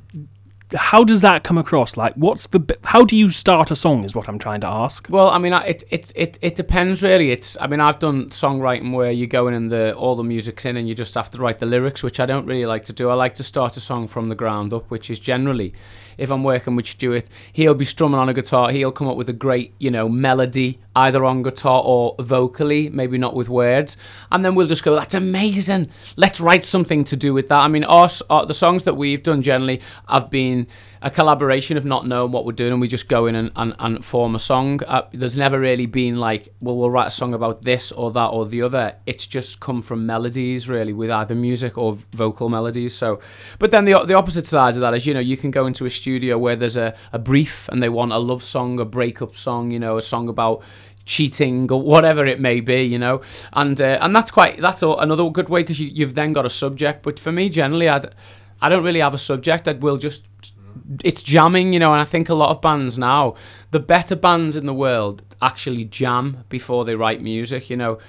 how does that come across? Like, what's the how do you start a song? Is what I'm trying to ask. Well, I mean, it it it it depends really. It's I mean, I've done songwriting where you go in and the all the music's in and you just have to write the lyrics, which I don't really like to do. I like to start a song from the ground up, which is generally if I'm working with Stuart, he'll be strumming on a guitar. He'll come up with a great, you know, melody either on guitar or vocally, maybe not with words, and then we'll just go, "That's amazing! Let's write something to do with that." I mean, our, our the songs that we've done generally have been a collaboration of not knowing what we're doing and we just go in and, and, and form a song. Uh, there's never really been like, well, we'll write a song about this or that or the other. It's just come from melodies really with either music or vocal melodies. So, but then the, the opposite side of that is, you know, you can go into a studio where there's a, a brief and they want a love song, a breakup song, you know, a song about cheating or whatever it may be, you know, and uh, and that's quite that's another good way because you, you've then got a subject. But for me, generally, I I don't really have a subject. I will just it's jamming, you know, and I think a lot of bands now, the better bands in the world actually jam before they write music, you know.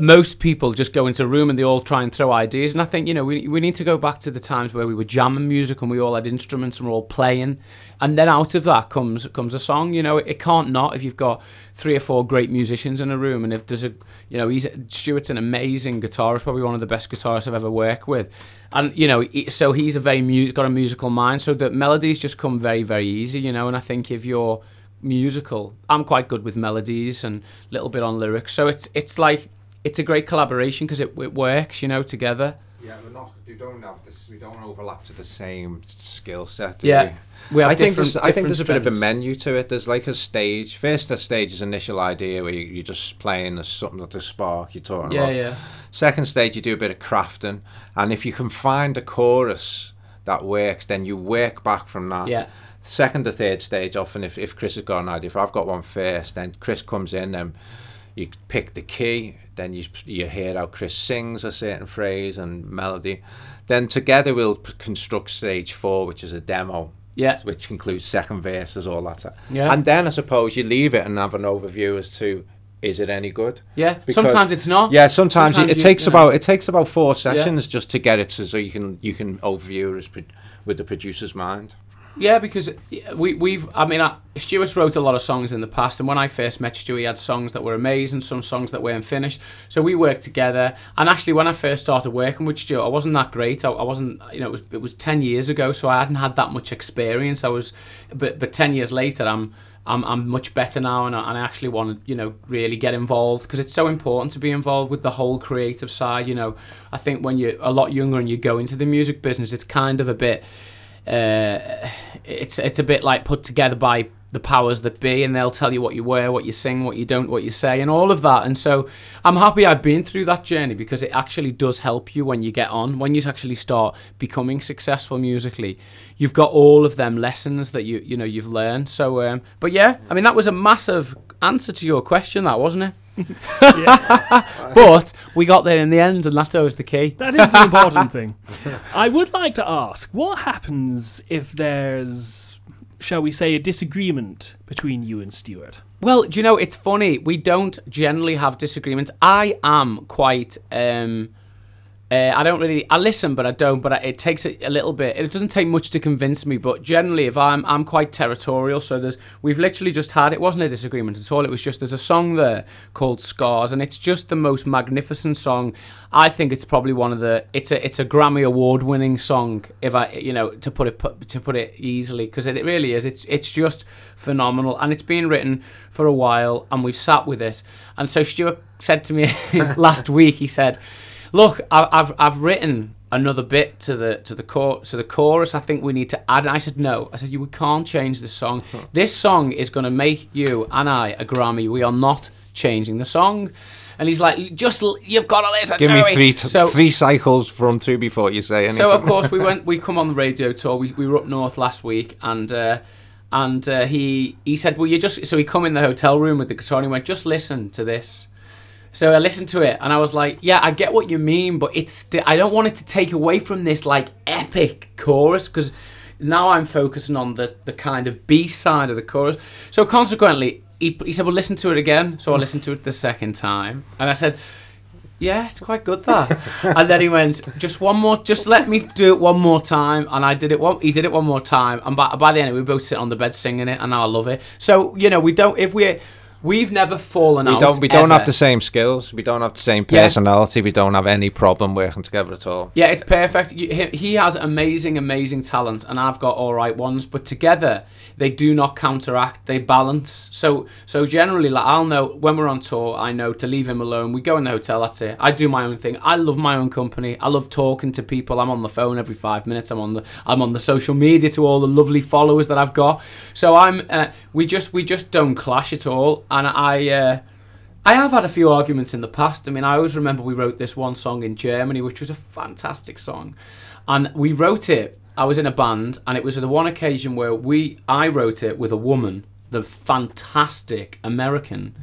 Most people just go into a room and they all try and throw ideas. And I think, you know, we, we need to go back to the times where we were jamming music and we all had instruments and we're all playing. And then out of that comes comes a song, you know. It can't not if you've got three or four great musicians in a room and if there's a, you know, he's Stuart's an amazing guitarist, probably one of the best guitarists I've ever worked with and you know, so he's a very music got a musical mind, so the melodies just come very very easy, you know. And I think if you're musical. I'm quite good with melodies and a little bit on lyrics. So it's it's like it's a great collaboration because it, it works, you know, together. Yeah, we're not. We don't have this. We don't overlap to the same skill set. Do Yeah. We? We have I think there's, I think there's a bit of a menu to it. There's like a stage. First, the stage is initial idea where you, you're just playing as something like a spark you're talking Yeah, about. yeah. Second stage, you do a bit of crafting, and if you can find a chorus that works, then you work back from that. Yeah. Second or third stage, often if, if Kris has got an idea, if I've got one first, then Kris comes in, and you pick the key, then you you hear how Kris sings a certain phrase and melody. Then together we'll construct stage four, which is a demo, Yeah. which includes second verses, all that. Yeah. And then I suppose you leave it and have an overview as to is it any good? Yeah. Because- Sometimes it's not. Yeah, sometimes, Sometimes it, it you- takes you know. about it takes about four sessions just to get it to, so you can you can overview it as pro- with the producer's mind. Yeah, because we we've I mean I, Stuart's wrote a lot of songs in the past, and when I first met Stuart, he had songs that were amazing, some songs that weren't finished. So we worked together. And actually, when I first started working with Stuart, I wasn't that great. I, I wasn't, you know, it was it was ten years ago, so I hadn't had that much experience. I was, but but ten years later, I'm. I'm, I'm much better now and I, and I actually want to you know really get involved because it's so important to be involved with the whole creative side you know I think when you're a lot younger and you go into the music business it's kind of a bit uh, it's it's a bit like put together by the powers that be, and they'll tell you what you wear, what you sing, what you don't, what you say, and all of that. And so I'm happy I've been through that journey because it actually does help you when you get on, when you actually start becoming successful musically. You've got all of them lessons that you you know you've learned. So, um, but yeah, I mean that was a massive answer to your question, that wasn't it? [LAUGHS] but we got there in the end, and that's always the key. That is the important [LAUGHS] thing. I would like to ask what happens if there's, shall we say, a disagreement between you and Stuart? Well, do you know, it's funny. We don't generally have disagreements. I am quite. Um, uh, I don't really. I listen, but I don't. But I, it takes a, a little bit. It doesn't take much to convince me. But generally, if I'm, I'm quite territorial. So there's. We've literally just had. It wasn't a disagreement at all. It was just there's a song there called Scars, and it's just the most magnificent song. I think it's probably one of the. It's a. It's a Grammy award winning song. If I, you know, to put it to put it easily, because it, it really is. It's it's just phenomenal, and it's been written for a while, and we've sat with it. And so Stuart said to me [LAUGHS] last week. He said look, I, I've I've written another bit to the to the core to the chorus. I think we need to add. And I said no. I said you we can't change this song. This song is going to make you and I a Grammy. We are not changing the song. And he's like, just you've got to listen Give to me it. three t- so, three cycles from two before you say anything. so of course we [LAUGHS] went. We come on the radio tour. We, we were up north last week, and uh, and uh, he he said, "Well, you just." So he come in the hotel room with the guitar, and he went, "Just listen to this." So I listened to it, and I was like, "Yeah, I get what you mean, but it's sti- I don't want it to take away from this like epic chorus because." Now I'm focusing on the, the kind of B side of the chorus. So consequently, he, he said, "Well, listen to it again." So I listened to it the second time, and I said, yeah, it's quite good that. [LAUGHS] and then he went, just one more, just let me do it one more time. And I did it one, he did it one more time. And by, by the end, we both sit on the bed singing it, and now I love it. So you know, we don't if we we've never fallen we out. don't we don't have the same skills. We don't have the same Yeah. personality. We don't have any problem working together at all. Yeah, it's perfect. He has amazing, amazing talents, and I've got all right ones. But together, they do not counteract; they balance. So, so generally, like I'll know when we're on tour, I know to leave him alone. We go in the hotel. That's it. I do my own thing. I love my own company. I love talking to people. I'm on the phone every five minutes. I'm on the I'm on the social media to all the lovely followers that I've got. So I'm uh, we just we just don't clash at all, and I. Uh, I have had a few arguments in the past. I mean, I always remember we wrote this one song in Germany, which was a fantastic song, and we wrote it. I was in a band, and it was the one occasion where we I wrote it with a woman, the fantastic American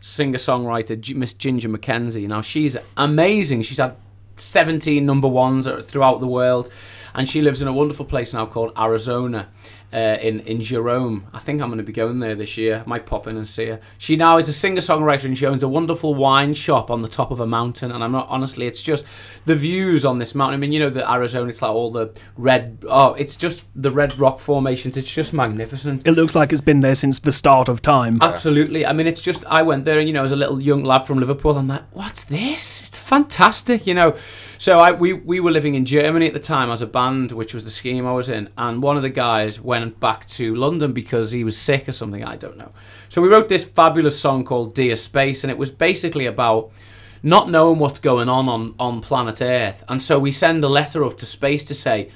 singer-songwriter Miss Ginger McKenzie. Now she's amazing. She's had 17 number ones throughout the world, and she lives in a wonderful place now called Arizona. Uh, in in Jerome, I think I'm going to be going there this year. Might pop in and see her. She now is a singer songwriter and she owns a wonderful wine shop on the top of a mountain. And I'm not honestly, it's just the views on this mountain. I mean, you know, the Arizona, it's like all the red. Oh, it's just the red rock formations. It's just magnificent. It looks like it's been there since the start of time. Absolutely. I mean, it's just I went there, and you know, as a little young lad from Liverpool, I'm like, what's this? It's fantastic, you know. So I we we were living in Germany at the time as a band, which was the scheme I was in, and one of the guys went went back to London because he was sick or something. I don't know. So we wrote this fabulous song called Dear Space, and it was basically about not knowing what's going on on, on planet Earth. And so we send a letter up to space to say,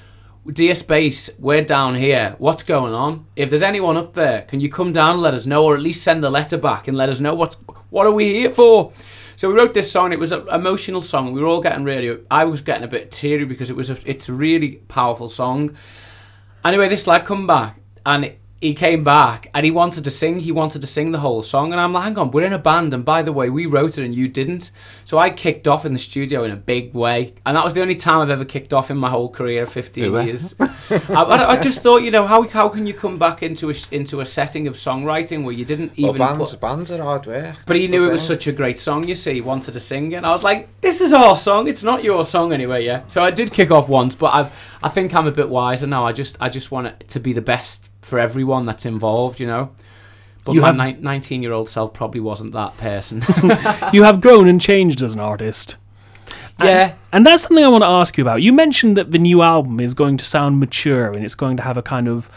Dear Space, we're down here. What's going on? If there's anyone up there, can you come down and let us know, or at least send a letter back and let us know what's what are we here for? So we wrote this song. It was an emotional song. We were all getting really. I was getting a bit teary because it was. A, it's a really powerful song. Anyway, this lad come back and he came back and he wanted to sing. He wanted to sing the whole song, and I'm like, hang on, we're in a band, and by the way, we wrote it and you didn't. So I kicked off in the studio in a big way, and that was the only time I've ever kicked off in my whole career, 15 Ooh, years. I, I, just thought, you know, how how can you come back into a into a setting of songwriting where you didn't Well, even bands, put bands are hard work. but he knew it was such a great song, you see. He wanted to sing it. And I was like, this is our song. It's not your song anyway, yeah. So I did kick off once, but I've I think I'm a bit wiser now. I just I just want it to be the best for everyone that's involved, you know. But You my have- 19 year old self probably wasn't that person. [LAUGHS] [LAUGHS] You have grown and changed as an artist. And- yeah. And that's something I want to ask you about. You mentioned that the new album is going to sound mature and it's going to have a kind of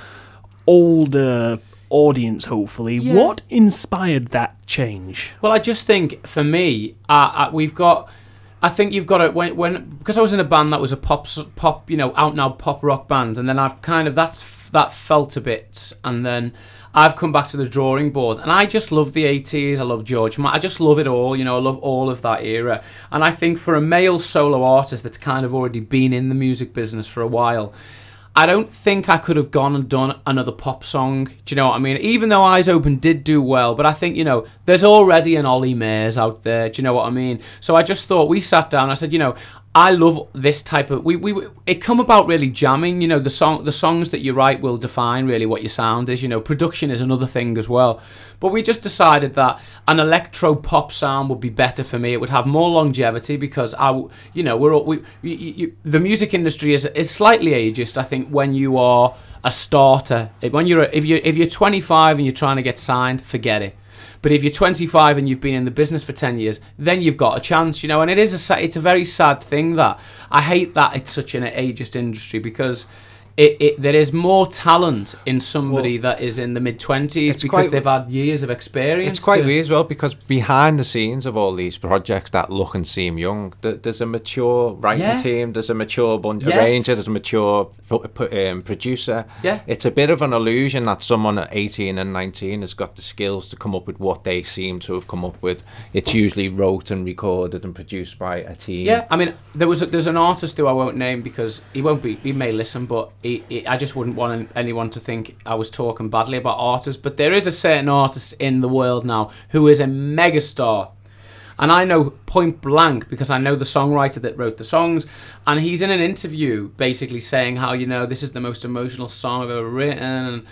older audience, hopefully. Yeah. What inspired that change? Well, I just think for me, uh, uh, we've got. I think you've got to when when because I was in a band that was a pop pop you know out now pop rock band, and then I've kind of that's that felt a bit, and then I've come back to the drawing board, and I just love the 80s. I love George. I just love it all. You know, I love all of that era, and I think for a male solo artist that's kind of already been in the music business for a while. I don't think I could have gone and done another pop song. Do you know what I mean? Even though Eyes Open did do well, but I think, you know, there's already an Olly Murs out there. Do you know what I mean? So I just thought, we sat down, I said, you know, I love this type of we, we it come about really jamming you know the song the songs that you write will define really what your sound is you know production is another thing as well. But we just decided that an electro pop sound would be better for me. It would have more longevity because I you know we're all, we you, you, the music industry is is slightly ageist I think when you are a starter. When you're if you if you're 25 and you're trying to get signed forget it but if you're 25 and you've been in the business for 10 years, then you've got a chance, you know. And it is a it's a very sad thing that I hate that it's such an ageist industry because it, it there is more talent in somebody that is in the mid 20s because quite- they've had years of experience. It's quite to- weird as well because behind the scenes of all these projects that look and seem young, there's a mature writing Yeah. team, there's a mature bun- Yes. arranger, there's a mature um, producer. Yeah. It's a bit of an illusion that someone at 18 and 19 has got the skills to come up with what they seem to have come up with. It's usually wrote and recorded and produced by a team. Yeah, I mean, there was a, there's an artist who I won't name because he won't be he may listen, but he, he, I just wouldn't want anyone to think I was talking badly about artists. But there is a certain artist in the world now who is a megastar, and I know point blank because I know the songwriter that wrote the songs, and he's in an interview basically saying how you know this is the most emotional song I've ever written. And,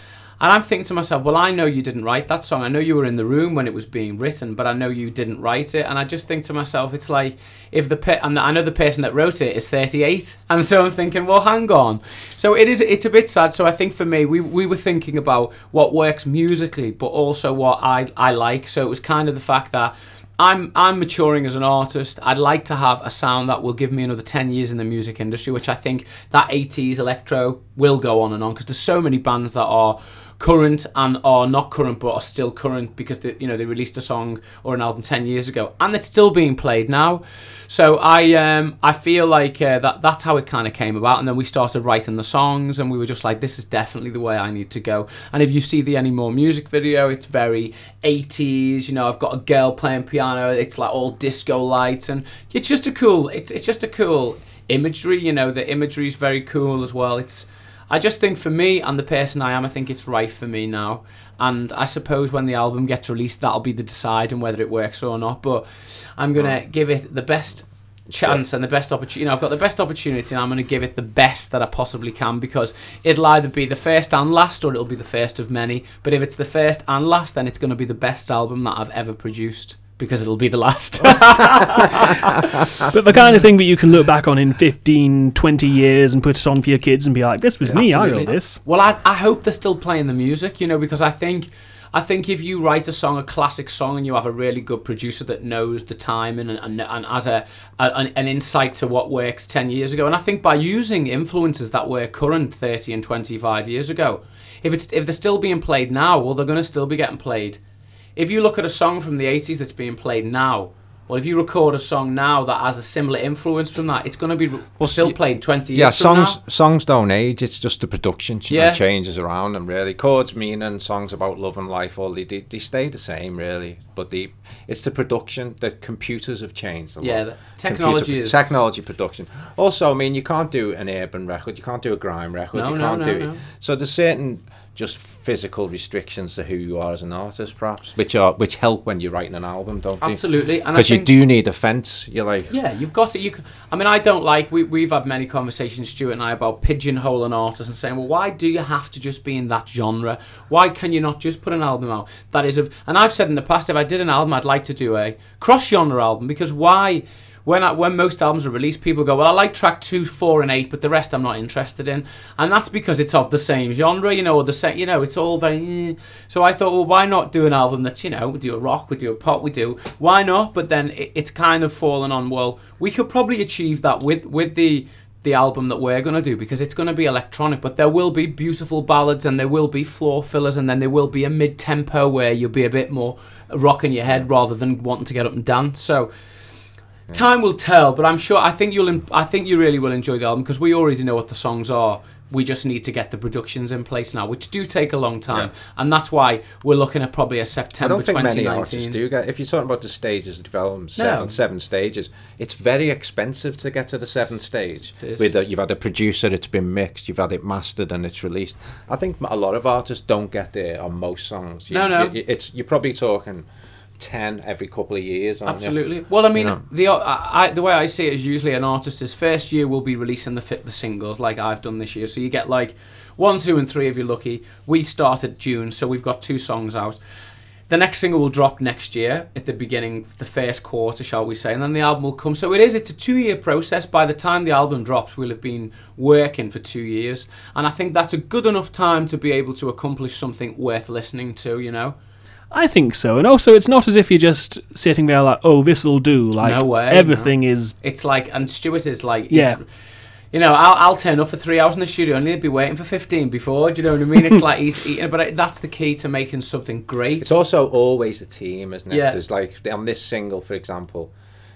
and I'm thinking to myself, well, I know you didn't write that song. I know you were in the room when it was being written, but I know you didn't write it. And I just think to myself, it's like if the pe- and I know the person that wrote it is 38, [LAUGHS] and so I'm thinking, well, hang on. So it is. It's a bit sad. So I think for me, we we were thinking about what works musically, but also what I I like. So it was kind of the fact that. I'm I'm maturing as an artist. I'd like to have a sound that will give me another 10 years in the music industry, which I think that 80s electro will go on and on because there's so many bands that are current and are not current but are still current because they, you know they released a song or an album 10 years ago and it's still being played now. So I um I feel like uh, that that's how it kind of came about and then we started writing the songs and we were just like this is definitely the way I need to go. And if you see the Any More music video, it's very 80s, you know, I've got a girl playing piano, it's like all disco lights and it's just a cool it's it's just a cool imagery, you know, the imagery is very cool as well. It's I just think for me and the person I am, I think it's right for me now. And I suppose when the album gets released, that'll be the deciding whether it works or not. But I'm gonna give it the best chance and the best opportunity. You know, I've got the best opportunity, and I'm gonna give it the best that I possibly can because it'll either be the first and last, or it'll be the first of many. But if it's the first and last, then it's gonna be the best album that I've ever produced because it'll be the last. [LAUGHS] [LAUGHS] but the kind of thing that you can look back on in 15, 20 years and put it on for your kids and be like, this was me, I Absolutely. wrote this. Well, I, I hope they're still playing the music, you know, because I think I think if you write a song, a classic song, and you have a really good producer that knows the timing and, and, and has a, a an, an insight to what works 10 years ago, and I think by using influences that were current 30 and 25 years ago, if it's if they're still being played now, well, they're going to still be getting played. If you look at a song from the 80s that's being played now, well, if you record a song now that has a similar influence from that, it's going to be well, still played 20 years Yeah, from songs songs don't age. It's just the production Yeah. changes around them. Really, chords, meaning, songs about love and life, all they, they they stay the same really. But the it's the production. that computers have changed a lot. Yeah, the technology is- technology production. Also, I mean, you can't do an urban record. You can't do a grime record. No, you no, can't no, do it. So there's certain just physical restrictions to who you are as an artist, perhaps, which are which help when you're writing an album, don't they? Absolutely. Because you do need a fence. You're like, Yeah, you've got it. You. Can, I mean, I don't like. We we've had many conversations, Stuart and I, about pigeonholing artists and saying, well, why do you have to just be in that genre? Why can you not just put an album out that is of? And I've said in the past, if I did an album, I'd like to do a cross genre album because why? When I, when most albums are released, people go, well, I like track two, four, and eight, but the rest I'm not interested in, and that's because it's of the same genre, you know, or the same, you know, it's all very. eh. So I thought, well, why not do an album that's, you know, we do a rock, we do a pop, we do, why not? But then it, it's kind of fallen on. Well, we could probably achieve that with with the the album that we're going to do because it's going to be electronic, but there will be beautiful ballads and there will be floor fillers and then there will be a mid tempo where you'll be a bit more rocking your head rather than wanting to get up and dance. So. Time will tell, but I'm sure. I think you'll. I think you really will enjoy the album because we already know what the songs are. We just need to get the productions in place now, which do take a long time, and that's why we're looking at probably a September I don't think many 2019. artists do get. If you're talking about the stages of development, No. seven seven stages, it's very expensive to get to the seventh stage. With a, you've had a producer, it's been mixed, you've had it mastered, and it's released. I think a lot of artists don't get there on most songs. You, No, no. you- it's you're probably talking ten every couple of years. Aren't you? Absolutely. Well, I mean, Yeah. the I, I, the way I see it is usually an artist's first year will be releasing the fit the singles like I've done this year. So you get like one, two, and three if you're lucky. We started June, so we've got two songs out. The next single will drop next year at the beginning, the first quarter, shall we say, and then the album will come. So it is. It's a two-year process. By the time the album drops, we'll have been working for two years, and I think that's a good enough time to be able to accomplish something worth listening to. You know. I think so. And also, it's not as if you're just sitting there like, oh, this'll do. Like, No way, everything is. It's like, and Stuart is like, Yeah. you know, I'll, I'll turn up for three hours in the studio and he'll be waiting for 15 before. Do you know what I mean? It's [LAUGHS] like he's eating, but it, that's the key to making something great. It's also always a team, isn't it? Yeah. There's like on this single, for example.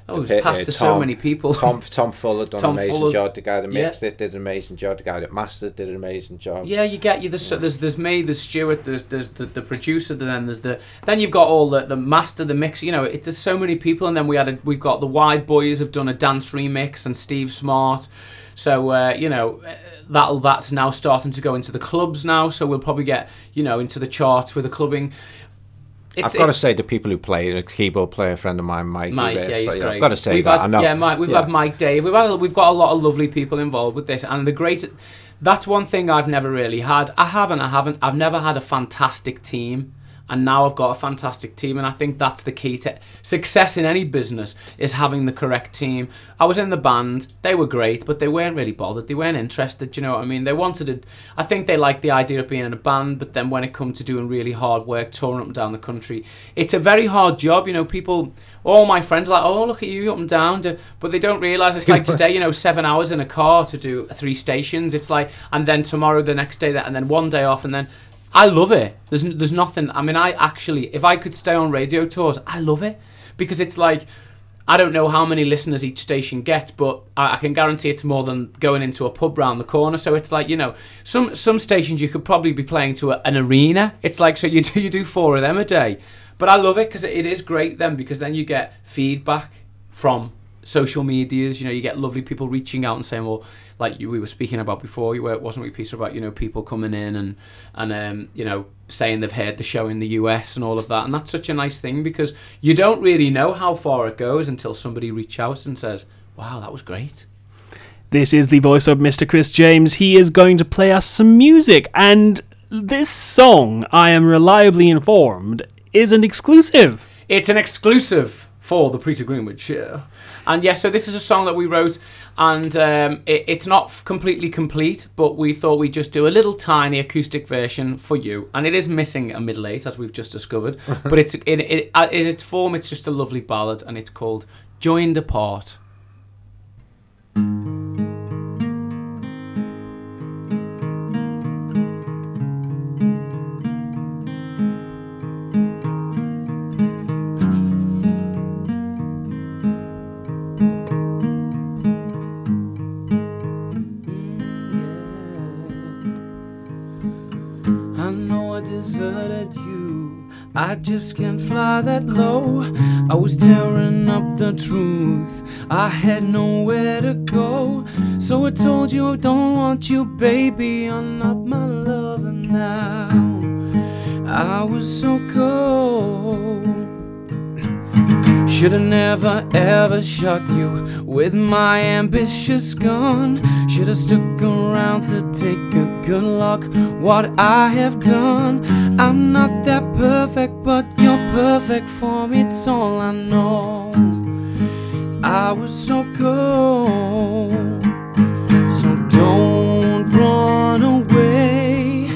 Oh, it's the- passed uh, to so many people. Tom Tom Fuller done Tom an amazing Fuller- job. The guy that yeah. mixed it did an amazing job. The guy that mastered did an amazing job. Yeah, you get you. There's there's there's me, there's Stuart, there's there's the, the producer, then there's the then you've got all the the master, the mix. You know, it, there's so many people, and then we had a, we've got the Wide Boys have done a dance remix, and Steve Smart. So uh, you know that that's now starting to go into the clubs now. So we'll probably get you know into the charts with the clubbing. I've got to say, the people who play, a keyboard player, a friend of mine, Mike. Mike, yeah, he's so, yeah, great. I've got to say we've that. Had. Yeah, Mike. We've Yeah. had Mike Dave. We've had we've got a lot of lovely people involved with this, and the great. That's one thing I've never really had. I haven't. I haven't. I've never had a fantastic team, and now I've got a fantastic team, and I think that's the key to success in any business is having the correct team. I was in the band. They were great, but they weren't really bothered. They weren't interested. You know what I mean? They wanted to. I think they liked the idea of being in a band, but then when it come to doing really hard work, touring up and down the country, it's a very hard job. You know, people all my friends are like, oh, look at you up and down. But they don't realise it's [LAUGHS] like today, you know, seven hours in a car to do three stations. It's like, and then tomorrow, the next day, that, and then one day off, and then. I love it. There's there's nothing. I mean, I actually, if I could stay on radio tours, I love it because it's like. I don't know how many listeners each station gets, but I, I can guarantee it's more than going into a pub round the corner. So it's like you know, some some stations you could probably be playing to a, an arena. It's like so you do [LAUGHS] you do four of them a day, but I love it because it is great then because then you get feedback from social medias. You know, you get lovely people reaching out and saying, well, like you, we were speaking about before, you were, wasn't we, Peter, about you know people coming in and and um, you know saying they've heard the show in the US and all of that, and that's such a nice thing because you don't really know how far it goes until somebody reach out and says, wow, that was great. This is the voice of Mr. Kris James. He is going to play us some music, and this song, I am reliably informed, is an exclusive. It's an exclusive for the Peter Greenwood show. And yes, so this is a song that we wrote, and um, it, it's not f- completely complete, but we thought we'd just do a little tiny acoustic version for you. And it is missing a middle eight, as we've just discovered, [LAUGHS] but it's in, it, uh, in its form, it's just a lovely ballad, and it's called Joined Apart. Just can't fly that low. I was tearing up the truth. I had nowhere to go. So I told you I don't want you, baby. You're not my lover now. I was so cold. Should've never ever shot you with my ambitious gun. Should've stuck around to take a good look what I have done. I'm not that perfect, but you're perfect for me. It's all I know. I was so cold, so don't run away.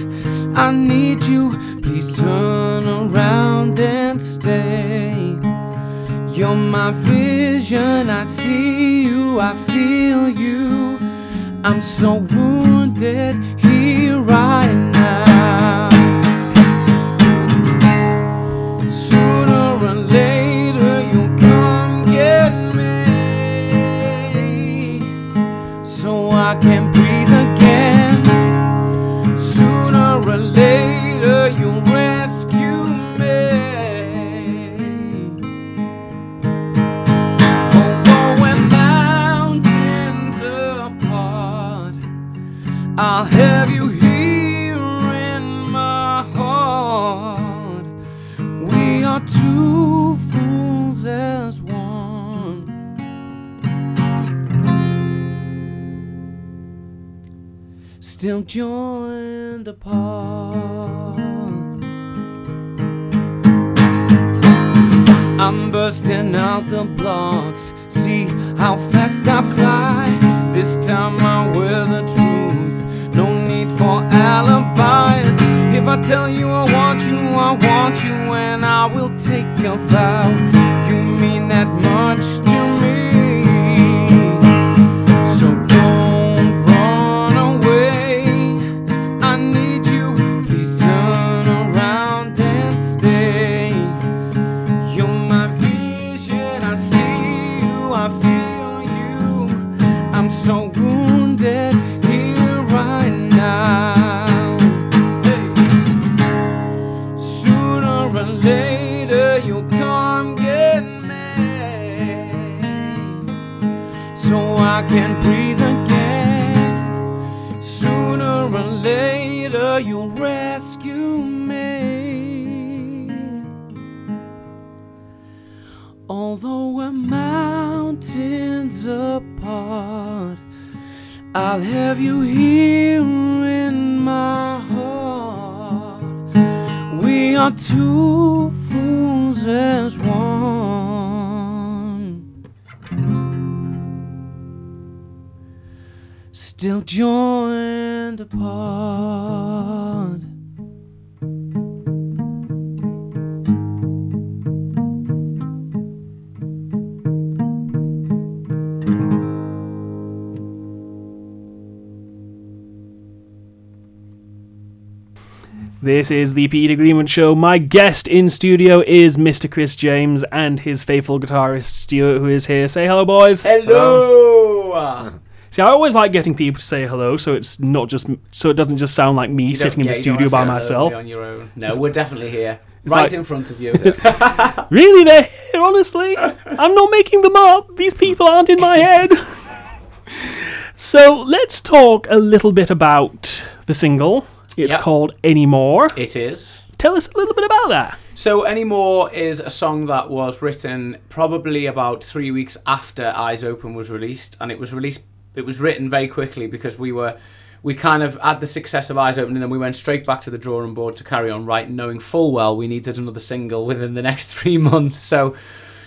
I need you. Please turn around and stay. You're my vision, I see you, I feel you. I'm so wounded here right now. Sooner or later, you'll come get me. So I can I'll have you here in my heart. We are two fools as one. Still joined apart. I'm bursting out the blocks. See how fast I fly. This time I wear the truth. For alibis. If I tell you I want you, I want you, and I will take a vow. You mean that much Can breathe again. Sooner or later, you'll rescue me. Although we're mountains apart, I'll have you here in my heart. We are two fools as one. Still joined apart. This is the Peter Greenwood Show. My guest in studio is Mr. Kris James and his faithful guitarist Stuart, who is here. Say hello, boys. Hello. Ah. See, I always like getting people to say hello, so it's not just so it doesn't just sound like me You sitting in yeah, the studio by wanna feel lonely myself. On your own. No, we're definitely here. Right like- in front of you. [LAUGHS] [LAUGHS] Really, they're here. Honestly, I'm not making them up. These people aren't in my head. [LAUGHS] so let's talk a little bit about the single. It's Yep. called Anymore. it is. Tell us a little bit about that. So Anymore is a song that was written probably about three weeks after Eyes Open was released, and it was released. It was written very quickly because we were, we kind of had the success of Eyes Open, and then we went straight back to the drawing board to carry on writing, knowing full well we needed another single within the next [LAUGHS] three months. So,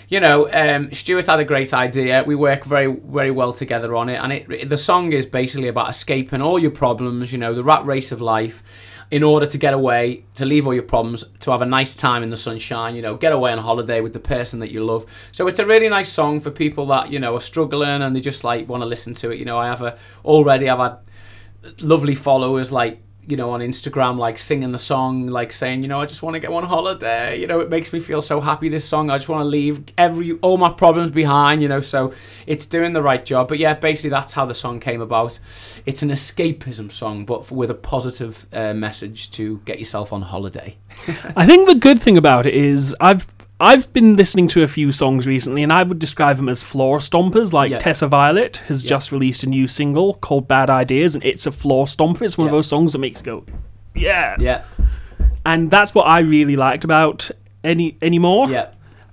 you know, um, Stuart had a great idea. We work very, very well together on it, and it, the song is basically about escaping all your problems. You know, the rat race of life, in order to get away, to leave all your problems, to have a nice time in the sunshine. You know, get away on holiday with the person that you love. So it's a really nice song for people that you know are struggling and they just like want to listen to it. You know, I have a already I've had lovely followers like you know, on Instagram, like singing the song, like saying, you know, I just want to get on holiday. You know, it makes me feel so happy. This song, I just want to leave every all my problems behind. You know, so it's doing the right job. But yeah, basically that's how the song came about. It's an escapism song, but with a positive uh, message to get yourself on holiday. [LAUGHS] I think the good thing about it is I've I've been listening to a few songs recently, and I would describe them as floor stompers. Like Yeah. Tessa Violet has Yeah. just released a new single called "Bad Ideas," and it's a floor stomper. It's one of those songs that makes you go, "Yeah!" Yeah, And that's what I really liked about any anymore. yeah.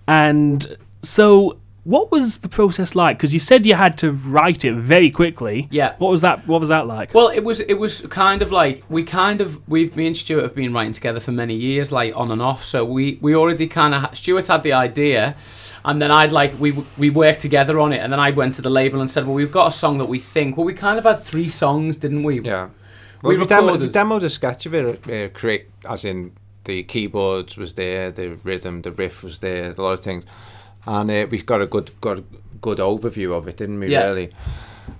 And so, what was the process like? Because you said you had to write it very quickly. Yeah. What was that? What was that like? Well, it was it was kind of like we kind of we me and Stuart have been writing together for many years, like on and off. So we we already kind of Stuart had the idea, and then I'd like we we worked together on it, and then I went to the label and said, well, we've got a song that we think. Well, we kind of had three songs, didn't we? Yeah. We Well, we, demo, we recorded- demoed a sketch of it, uh, create, as in the keyboards was there, the rhythm, the riff was there, a lot of things, and uh, we got a good, got a good overview of it, didn't we? Yeah. Really.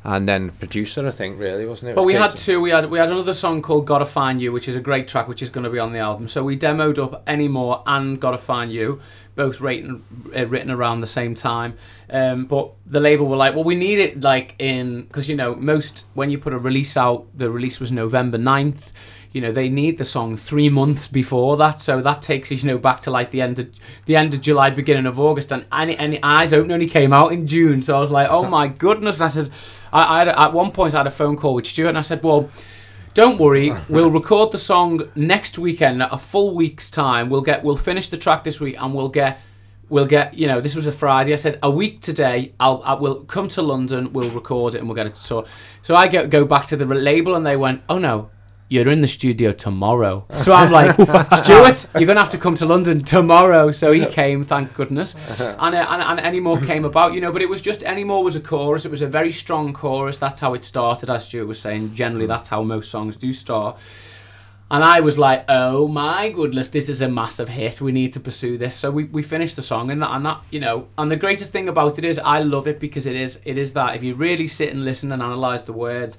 And then producer, I think, really wasn't it? But Was we had two. We had we had another song called "Gotta Find You," which is a great track, which is going to be on the album. So we demoed up "Anymore" and "Gotta Find You," both written uh, written around the same time. Um, but the label were like, "Well, we need it like in because you know most when you put a release out, the release was November 9th. You know they need the song three months before that, so that takes us you know back to like the end of the end of July, beginning of August, and any any Eyes Open only came out in June. So I was like, oh [LAUGHS] my goodness! And I said, I, I at one point I had a phone call with Stuart, and I said, well. Don't worry, [LAUGHS] we'll record the song next weekend, a full week's time. We'll get, we'll finish the track this week, and we'll get, we'll get. You know, this was a Friday. I said a week today. I'll, I will come to London. We'll record it, and we'll get it. to So, so I go go back to the label, and they went, oh no, you're in the studio tomorrow. [LAUGHS] So I'm like, [LAUGHS] Stuart, you're going to have to come to London tomorrow. So he came, thank goodness. [LAUGHS] And, uh, and, and Any More came about, you know, but it was just Any More was a chorus. It was a very strong chorus. That's how it started, as Stuart was saying. Generally, that's how most songs do start. And I was like, oh my goodness, this is a massive hit. We need to pursue this. So we, we finished the song and that and that, you know, and the greatest thing about it is I love it because it is it is that if you really sit and listen and analyze the words,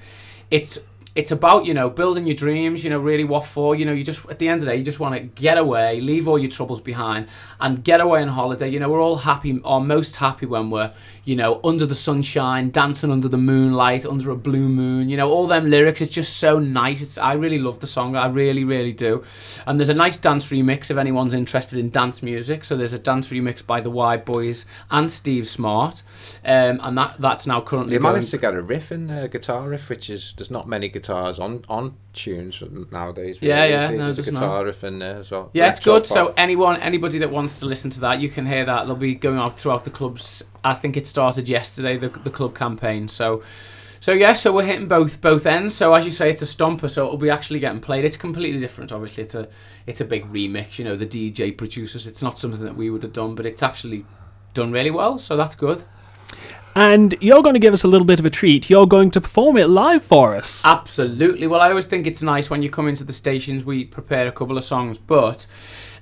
it's it's about, you know, building your dreams, you know, really what for, you know, you just at the end of the day you just want to get away, leave all your troubles behind and get away on holiday. You know, we're all happy or most happy when we're, you know, under the sunshine, dancing under the moonlight, under a blue moon. You know, all them lyrics is just so nice. It's I really love the song. I really, really do. And there's a nice dance remix if anyone's interested in dance music. So there's a dance remix by the Wide Boys and Steve Smart, um, and that that's now currently You going. managed to get a riff in there, a guitar riff, which is there's not many guitars on on tunes nowadays. Yeah, yeah, There's a guitar not. riff in there as well. Yeah, it's good. So anyone, anybody that wants to listen to that, you can hear that. They'll be going out throughout the clubs. I think it started yesterday, the, the club campaign. So, so yeah, so we're hitting both both ends. So as you say, it's a stomper, so it'll be actually getting played. It's completely different. Obviously, it's a it's a big remix. You know, the DJ producers. It's not something that we would have done, but it's actually done really well. So that's good. And you're going to give us a little bit of a treat. You're going to perform it live for us. Absolutely. Well, I always think it's nice when you come into the stations. We prepare a couple of songs, but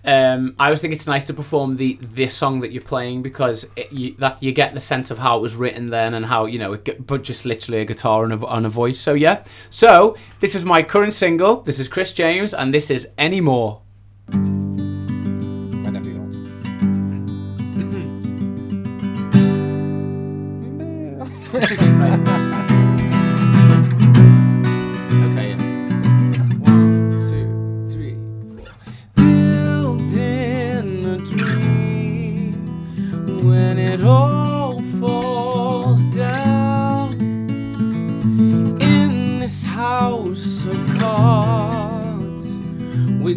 um, I always think it's nice to perform the this song that you're playing because it, you, that you get the sense of how it was written then and how you know, it, but just literally a guitar and a, and a voice. So yeah. So this is my current single. This is Kris James, and this is Anymore. whenever you want.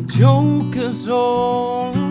With jokers all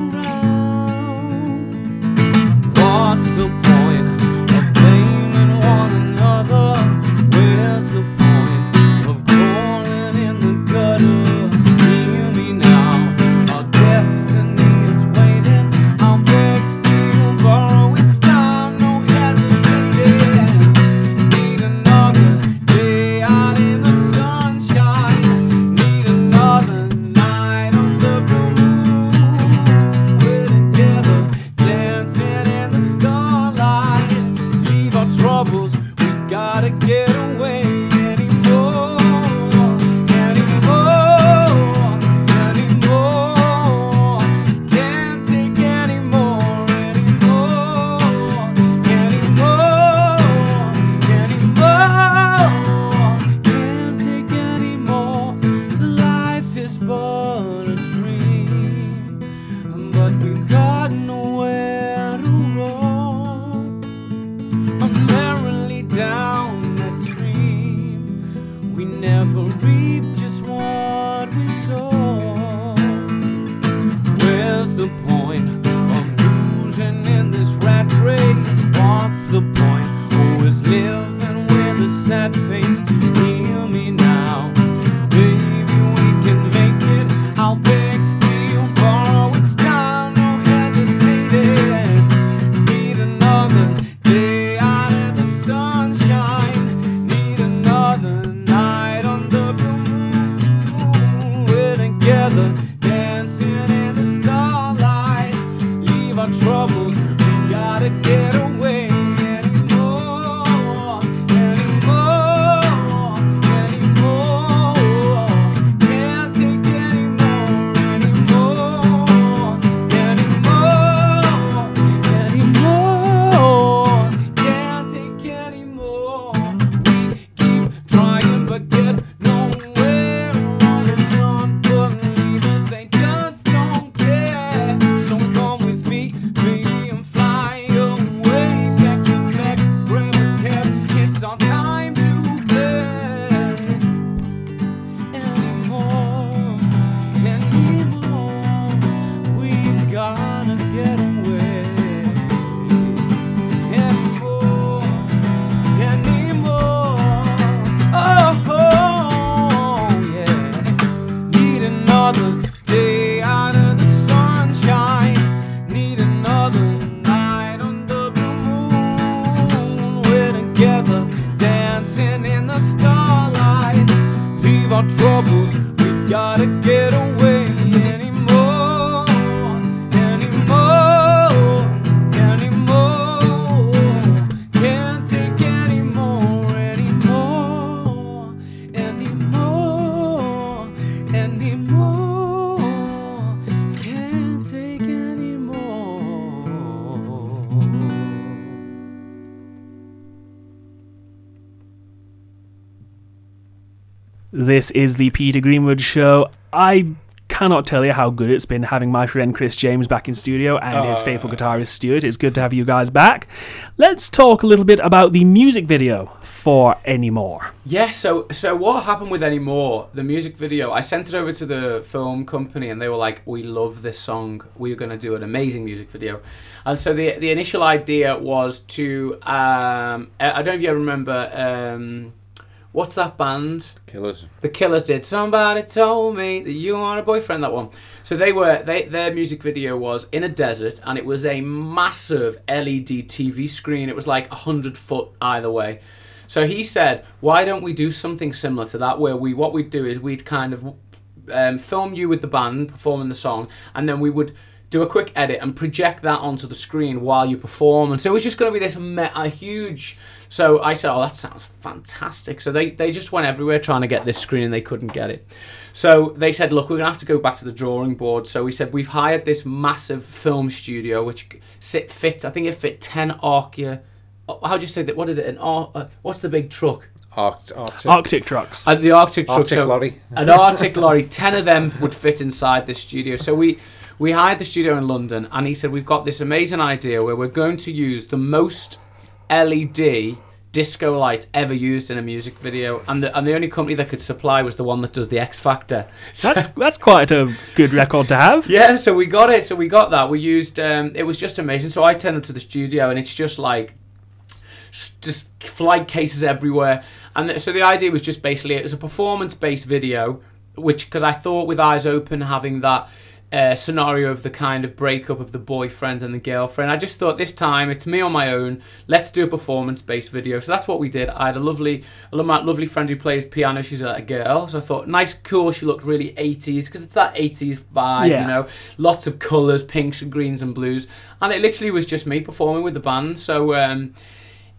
This is the Peter Greenwood Show. I cannot tell you how good it's been having my friend Kris James back in studio and his faithful guitarist Stuart. It's good to have you guys back. Let's talk a little bit about the music video for Anymore. Yeah, so so what happened with Anymore, the music video, I sent it over to the film company and they were like, We love this song. We're gonna do an amazing music video. And so the the initial idea was to um I I don't know if you remember um what's that band? Killers. The Killers did. Somebody told me that you are a boyfriend. That one. So they were. They their music video was in a desert, and it was a massive LED TV screen. It was like a hundred foot either way. So he said, "Why don't we do something similar to that? Where we what we'd do is we'd kind of um, film you with the band performing the song, and then we would." Do a quick edit and project that onto the screen while you perform, and so it's just going to be this me- a huge so I said, "Oh, that sounds fantastic." So they they just went everywhere trying to get this screen and they couldn't get it. So they said, "Look, we're gonna have to go back to the drawing board." So we said, "We've hired this massive film studio which sit fits. I think it fit ten Arcia. How do you say that? What is it? An Ar- uh, what's the big truck? Arct- Arctic, Arctic trucks. Uh, the Arctic truck. Arctic so- lorry. an Arctic lorry. Ten of them would fit inside the studio. So we we hired the studio in London, and he said we've got this amazing idea where we're going to use the most LED disco light ever used in a music video, and the and the only company that could supply was the one that does the X Factor. [LAUGHS] So- That's that's quite a good record to have. yeah, so we got it. So we got that. We used. Um, it was just amazing. So I turned up to the studio, and it's just like, just flight cases everywhere. And th- so the idea was just basically it was a performance-based video, which because I thought with Eyes Open having that. Uh, scenario of the kind of breakup of the boyfriend and the girlfriend. I just thought this time it's me on my own. Let's do a performance-based video. So that's what we did. I had a lovely, a lovely friend who plays piano. She's a, a girl, so I thought nice, cool. She looked really 80s because it's that 80s vibe, Yeah. you know lots of colours, pinks and greens and blues, and it literally was just me performing with the band. So um,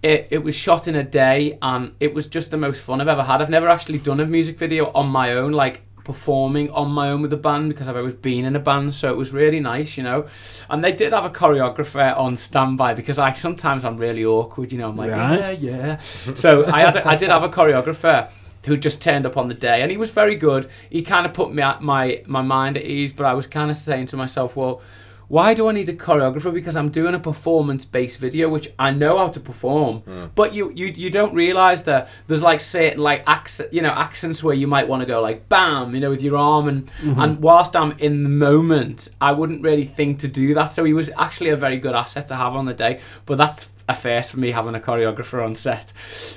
it it was shot in a day, and it was just the most fun I've ever had. I've never actually done a music video on my own, like performing on my own with a band because I've always been in a band so it was really nice you know. And they did have a choreographer on standby because I sometimes I'm really awkward you know I'm like Right. yeah yeah. So I had a, I did have a choreographer who just turned up on the day and he was very good. He kind of put me at my my mind at ease but I was kind of saying to myself well why do I need a choreographer? Because I'm doing a performance-based video, which I know how to perform. Hmm. But you, you, you don't realize that there's like certain like accent, you know, accents where you might want to go like bam, you know, with your arm, and mm-hmm. and whilst I'm in the moment, I wouldn't really think to do that. So he was actually a very good asset to have on the day. But that's a first for me having a choreographer on set.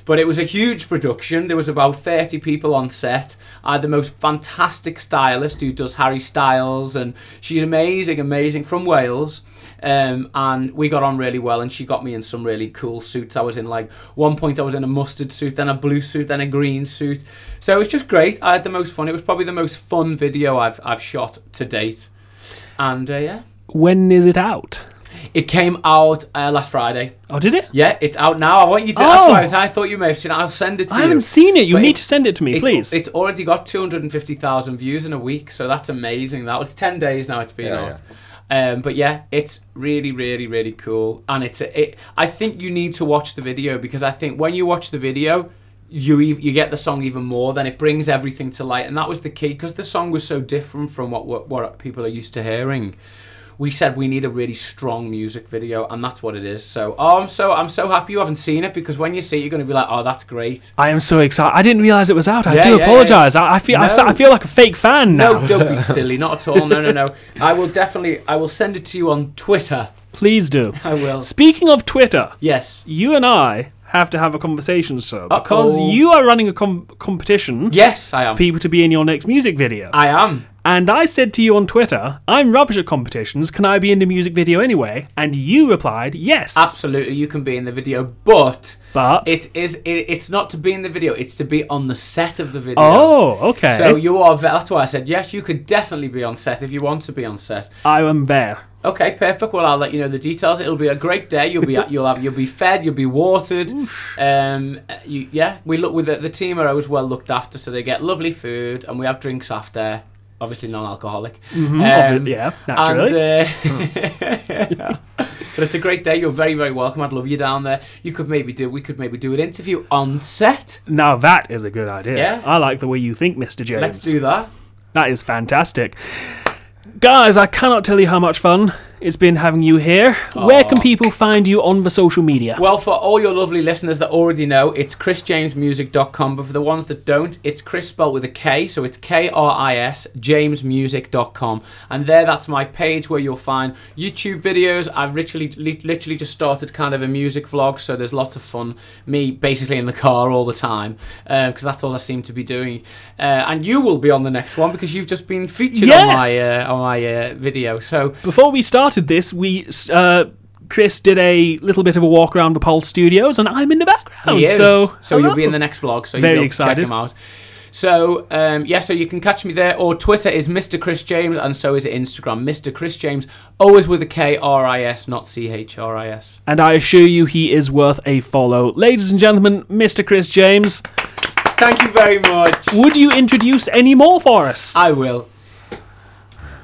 But it was a huge production. There was about 30 people on set. I had the most fantastic stylist who does Harry Styles, and she's amazing, amazing from Wales. Um, and we got on really well, and she got me in some really cool suits. I was in like one point, I was in a mustard suit, then a blue suit, then a green suit. So it was just great. I had the most fun. It was probably the most fun video I've I've shot to date. And uh, yeah, When is it out? It came out uh, last Friday. Oh, did it? Yeah, it's out now. I want you to. That's Oh. why I thought you may have seen it. I'll send it to you. I you. haven't seen it. You But need it- to send it to me, it's, please. It's already got 250,000 views in a week, so that's amazing. That was 10 days now it's been Yeah, out. Um, but yeah, it's really, really, really cool, and it's a, it. I think you need to watch the video because I think when you watch the video, you ev- you get the song even more. Then it brings everything to light, and that was the key because the song was so different from what, what what people are used to hearing. We said we need a really strong music video, and that's what it is. So, oh, I'm so I'm so happy you haven't seen it because when you see it, you're going to be like, oh, that's great. I am so excited. I didn't realize it was out. I Yeah, do yeah, apologize. I, I feel I. I feel like a fake fan now. No, don't be [LAUGHS] silly. Not at all. No, no, no. I will definitely. I will send it to you on Twitter. Please do. I will. Speaking of Twitter, Yes. you and I have to have a conversation, sir, because Uh-oh. you are running a com- competition Yes, I am. for people to be in your next music video. I am. And I said to you on Twitter, I'm rubbish at competitions. Can I be in the music video anyway? And you replied, yes. Absolutely, you can be in the video, but But it is. It, it's not to be in the video. It's to be on the set of the video. oh, okay. So you are. That's why I said yes. You could definitely be on set if you want to be on set. I am there. Okay, perfect. Well, I'll let you know the details. It'll be a great day. You'll be [LAUGHS] you'll have you'll be fed. You'll be watered. Um, you, yeah, we look with the, the team are always well looked after, so they get lovely food, and we have drinks after. Obviously non-alcoholic. Mhm, Um, yeah, naturally. And, uh, [LAUGHS] [LAUGHS] but it's a great day. You're very, very welcome. I'd love you down there. You could maybe do. We could maybe do an interview on set. now that is a good idea. Yeah. I like the way you think, Mr. James. Let's do that. That is fantastic. Guys, I cannot tell you how much fun it's been having you here. Where can people find you on the social media? Well, for all your lovely listeners that already know, it's krisjamesmusic.com. But for the ones that don't, it's Kris spelled with a K, so it's K R I S jamesmusic.com. And there, that's my page where you'll find YouTube videos. I've literally, li- literally just started kind of a music vlog, so there's lots of fun. Me basically in the car all the time, because that's all I seem to be doing. Uh, and you will be on the next one because you've just been featured on my uh, on my uh, video. So Before we started this, we uh, Kris did a little bit of a walk around the Pulse Studios, and I'm in the background. So, so you'll be in the next vlog. So Very you'll be able to check excited. him out. So um, yeah, so you can catch me there, or Twitter is Mr. Kris James, and so is Instagram, Mr. Kris James, always with a K R I S, not C H R I S. And I assure you, he is worth a follow. Ladies and gentlemen, Mr. Kris James, Thank you very much. would you introduce any more for us? I will.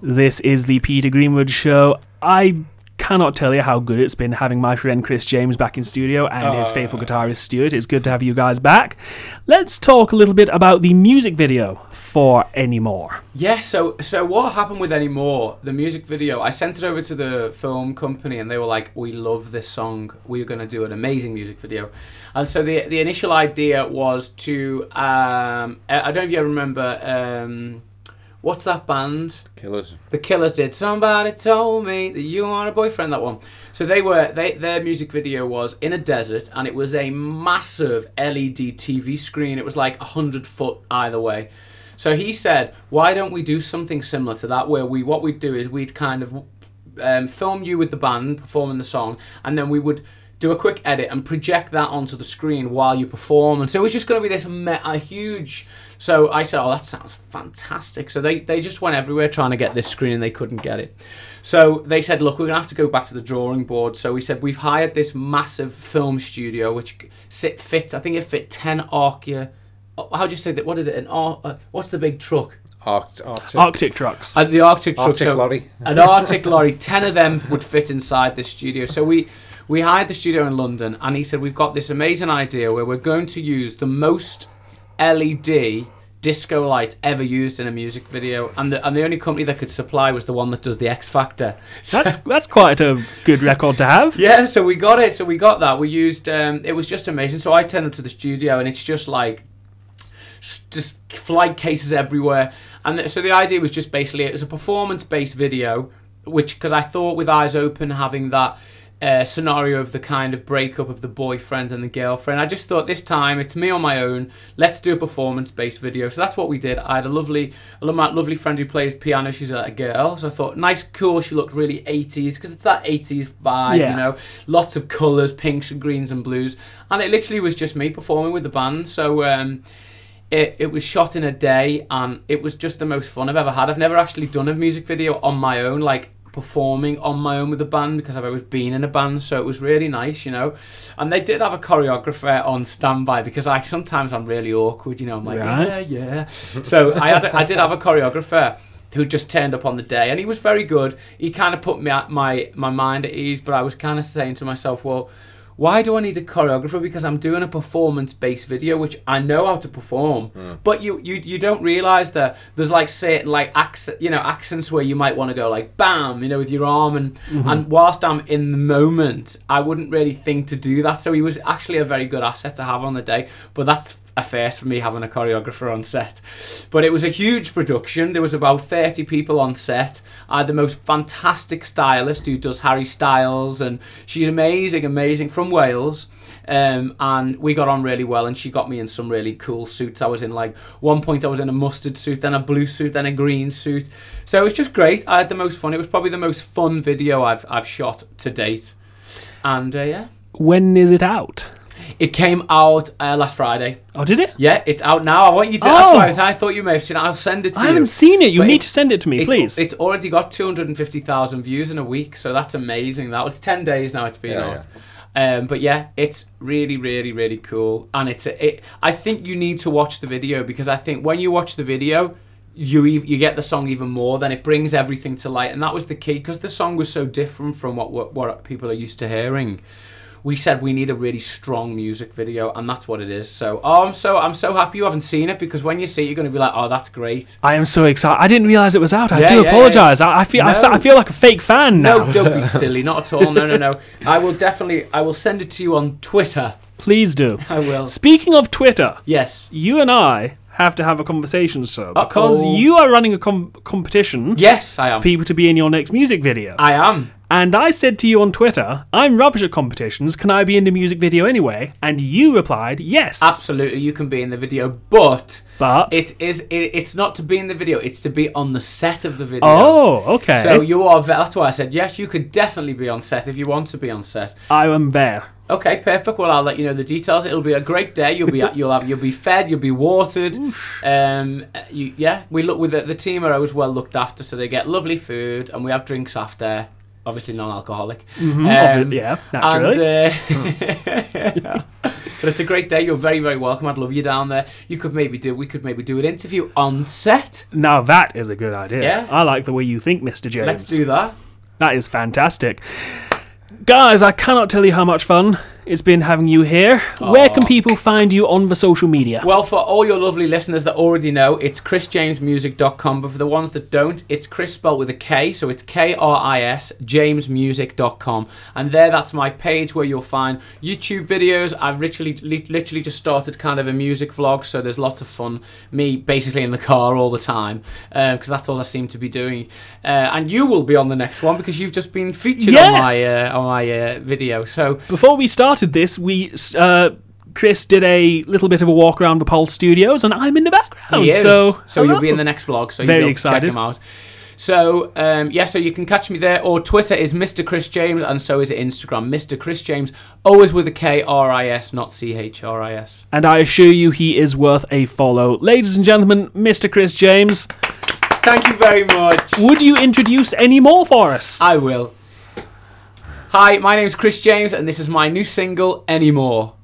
This is the Peter Greenwood Show. I cannot tell you how good it's been having my friend Kris James back in studio and his faithful guitarist Stuart. It's good to have you guys back. Let's talk a little bit about the music video for Anymore. Yeah, so so what happened with Anymore, the music video, I sent it over to the film company and they were like, We love this song. We're gonna do an amazing music video. And so the the initial idea was to um I I don't know if you ever remember um what's that band? Killers. The Killers did. Somebody told me that you are a boyfriend. That one. So they were. They their music video was in a desert, and it was a massive LED TV screen. It was like a hundred foot either way. So he said, "Why don't we do something similar to that? Where we what we'd do is we'd kind of um, film you with the band performing the song, and then we would." Do a quick edit and project that onto the screen while you perform, and so it's just going to be this me- a huge so I said, "Oh, that sounds fantastic." So they they just went everywhere trying to get this screen, and they couldn't get it. So they said, "Look, we're gonna have to go back to the drawing board." So we said, "We've hired this massive film studio, which sit fits. I think it fit ten Arcia. How do you say that? What is it? An Ar- uh, what's the big truck? Arct- Arctic, Arctic trucks. Uh, the Arctic truck. Arctic so- lorry. an Arctic lorry. Ten of them would fit inside the studio. So we we hired the studio in London, and he said we've got this amazing idea where we're going to use the most LED disco light ever used in a music video, and the and the only company that could supply was the one that does the X Factor. That's that's quite a good record to have. [LAUGHS] Yeah, so we got it. So we got that. We used. Um, it was just amazing. So I turned up to the studio, and it's just like just flight cases everywhere. And th- so the idea was just basically it was a performance-based video, which because I thought with Eyes Open having that. Uh, scenario of the kind of breakup of the boyfriend and the girlfriend. I just thought this time it's me on my own. Let's do a performance-based video. So that's what we did. I had a lovely, a lovely friend who plays piano. She's a, a girl, so I thought nice, cool. She looked really 80s because it's that 80s vibe, Yeah. you know lots of colours, pinks and greens and blues, and it literally was just me performing with the band. So um, it it was shot in a day, and it was just the most fun I've ever had. I've never actually done a music video on my own, like performing on my own with a band because I've always been in a band so it was really nice you know. And they did have a choreographer on standby because I sometimes I'm really awkward you know I'm like Right. yeah yeah. So I had a, I did have a choreographer who just turned up on the day and he was very good. He kind of put me at my my mind at ease but I was kind of saying to myself well why do I need a choreographer? Because I'm doing a performance-based video, which I know how to perform. Hmm. But you, you you don't realize that there's like certain like accent, you know, accents where you might want to go like bam, you know, with your arm, and mm-hmm. and whilst I'm in the moment, I wouldn't really think to do that. So he was actually a very good asset to have on the day. But that's a first for me having a choreographer on set. But it was a huge production. There was about 30 people on set. I had the most fantastic stylist who does Harry Styles, and she's amazing, amazing from Wales. Um, and we got on really well, and she got me in some really cool suits. I was in like one point, I was in a mustard suit, then a blue suit, then a green suit. So it was just great. I had the most fun. It was probably the most fun video I've I've shot to date. And uh, yeah, When is it out? It came out uh, last Friday. Oh, did it? Yeah, it's out now. I want you to. Oh. That's why I was- I thought you may have seen it. I'll send it to I you. I haven't seen it. You But need it- to send it to me, it's, please. It's already got 250,000 views in a week, so that's amazing. That was 10 days now it's been Yeah, out. Um, but yeah, it's really, really, really cool, and it's a, it. I think you need to watch the video because I think when you watch the video, you you get the song even more. Then it brings everything to light, and that was the key because the song was so different from what, what what people are used to hearing. We said we need a really strong music video, and that's what it is. So, oh, I'm so I'm so happy you haven't seen it because when you see it, you're going to be like, oh, that's great. I am so excited. I didn't realize it was out. I Yeah, do yeah, yeah. apologize. I, I feel I, No. sa- I feel like a fake fan now. No, don't be [LAUGHS] silly. Not at all. No, no, no. I will definitely. I will send it to you on Twitter. Please do. [LAUGHS] I will. Speaking of Twitter, Yes. you and I have to have a conversation, sir, because Uh-oh. you are running a com- competition Yes, I am. for people to be in your next music video. I am. And I said to you on Twitter, I'm rubbish at competitions. Can I be in the music video anyway? And you replied, yes. Absolutely, you can be in the video, but But it is. It, it's not to be in the video. It's to be on the set of the video. oh, okay. So you are. That's why I said yes. You could definitely be on set if you want to be on set. I am there. Okay, perfect. Well, I'll let you know the details. It'll be a great day. You'll be [LAUGHS] you'll have you'll be fed. You'll be watered. Um, you, yeah, we look with the, the team are always well looked after, so they get lovely food, and we have drinks after. Obviously non-alcoholic. Mhm, Um, yeah, naturally. And, uh, [LAUGHS] But it's a great day. You're very, very welcome. I'd love you down there. You could maybe do. We could maybe do an interview on set. Now that is a good idea. Yeah. I like the way you think, Mr. James. Let's do that. That is fantastic. Guys, I cannot tell you how much fun it's been having you here. Where can people find you on the social media? Well, for all your lovely listeners that already know, it's krisjamesmusic.com. But for the ones that don't, it's Kris spelled with a K, so it's K R I S, jamesmusic.com. And there, that's my page where you'll find YouTube videos. I've literally, literally just started kind of a music vlog, so there's lots of fun. Me basically in the car all the time, because that's all I seem to be doing. Uh, and you will be on the next one because you've just been featured on my uh, on my uh, video. So Before we started this, we uh, Kris did a little bit of a walk around the Pulse Studios, and I'm in the background. He is. So, so you'll be in the next vlog. So Very you'll be able to check excited. him out. So um, yeah, so you can catch me there, or Twitter is Mr. Kris James, and so is Instagram, Mr. Kris James, always with a K R I S, not C H R I S. and I assure you, he is worth a follow. Ladies and gentlemen, Mr. Kris James, Thank you very much. would you introduce Anymore for us? I will. Hi, my name's Kris James, and this is my new single, Anymore.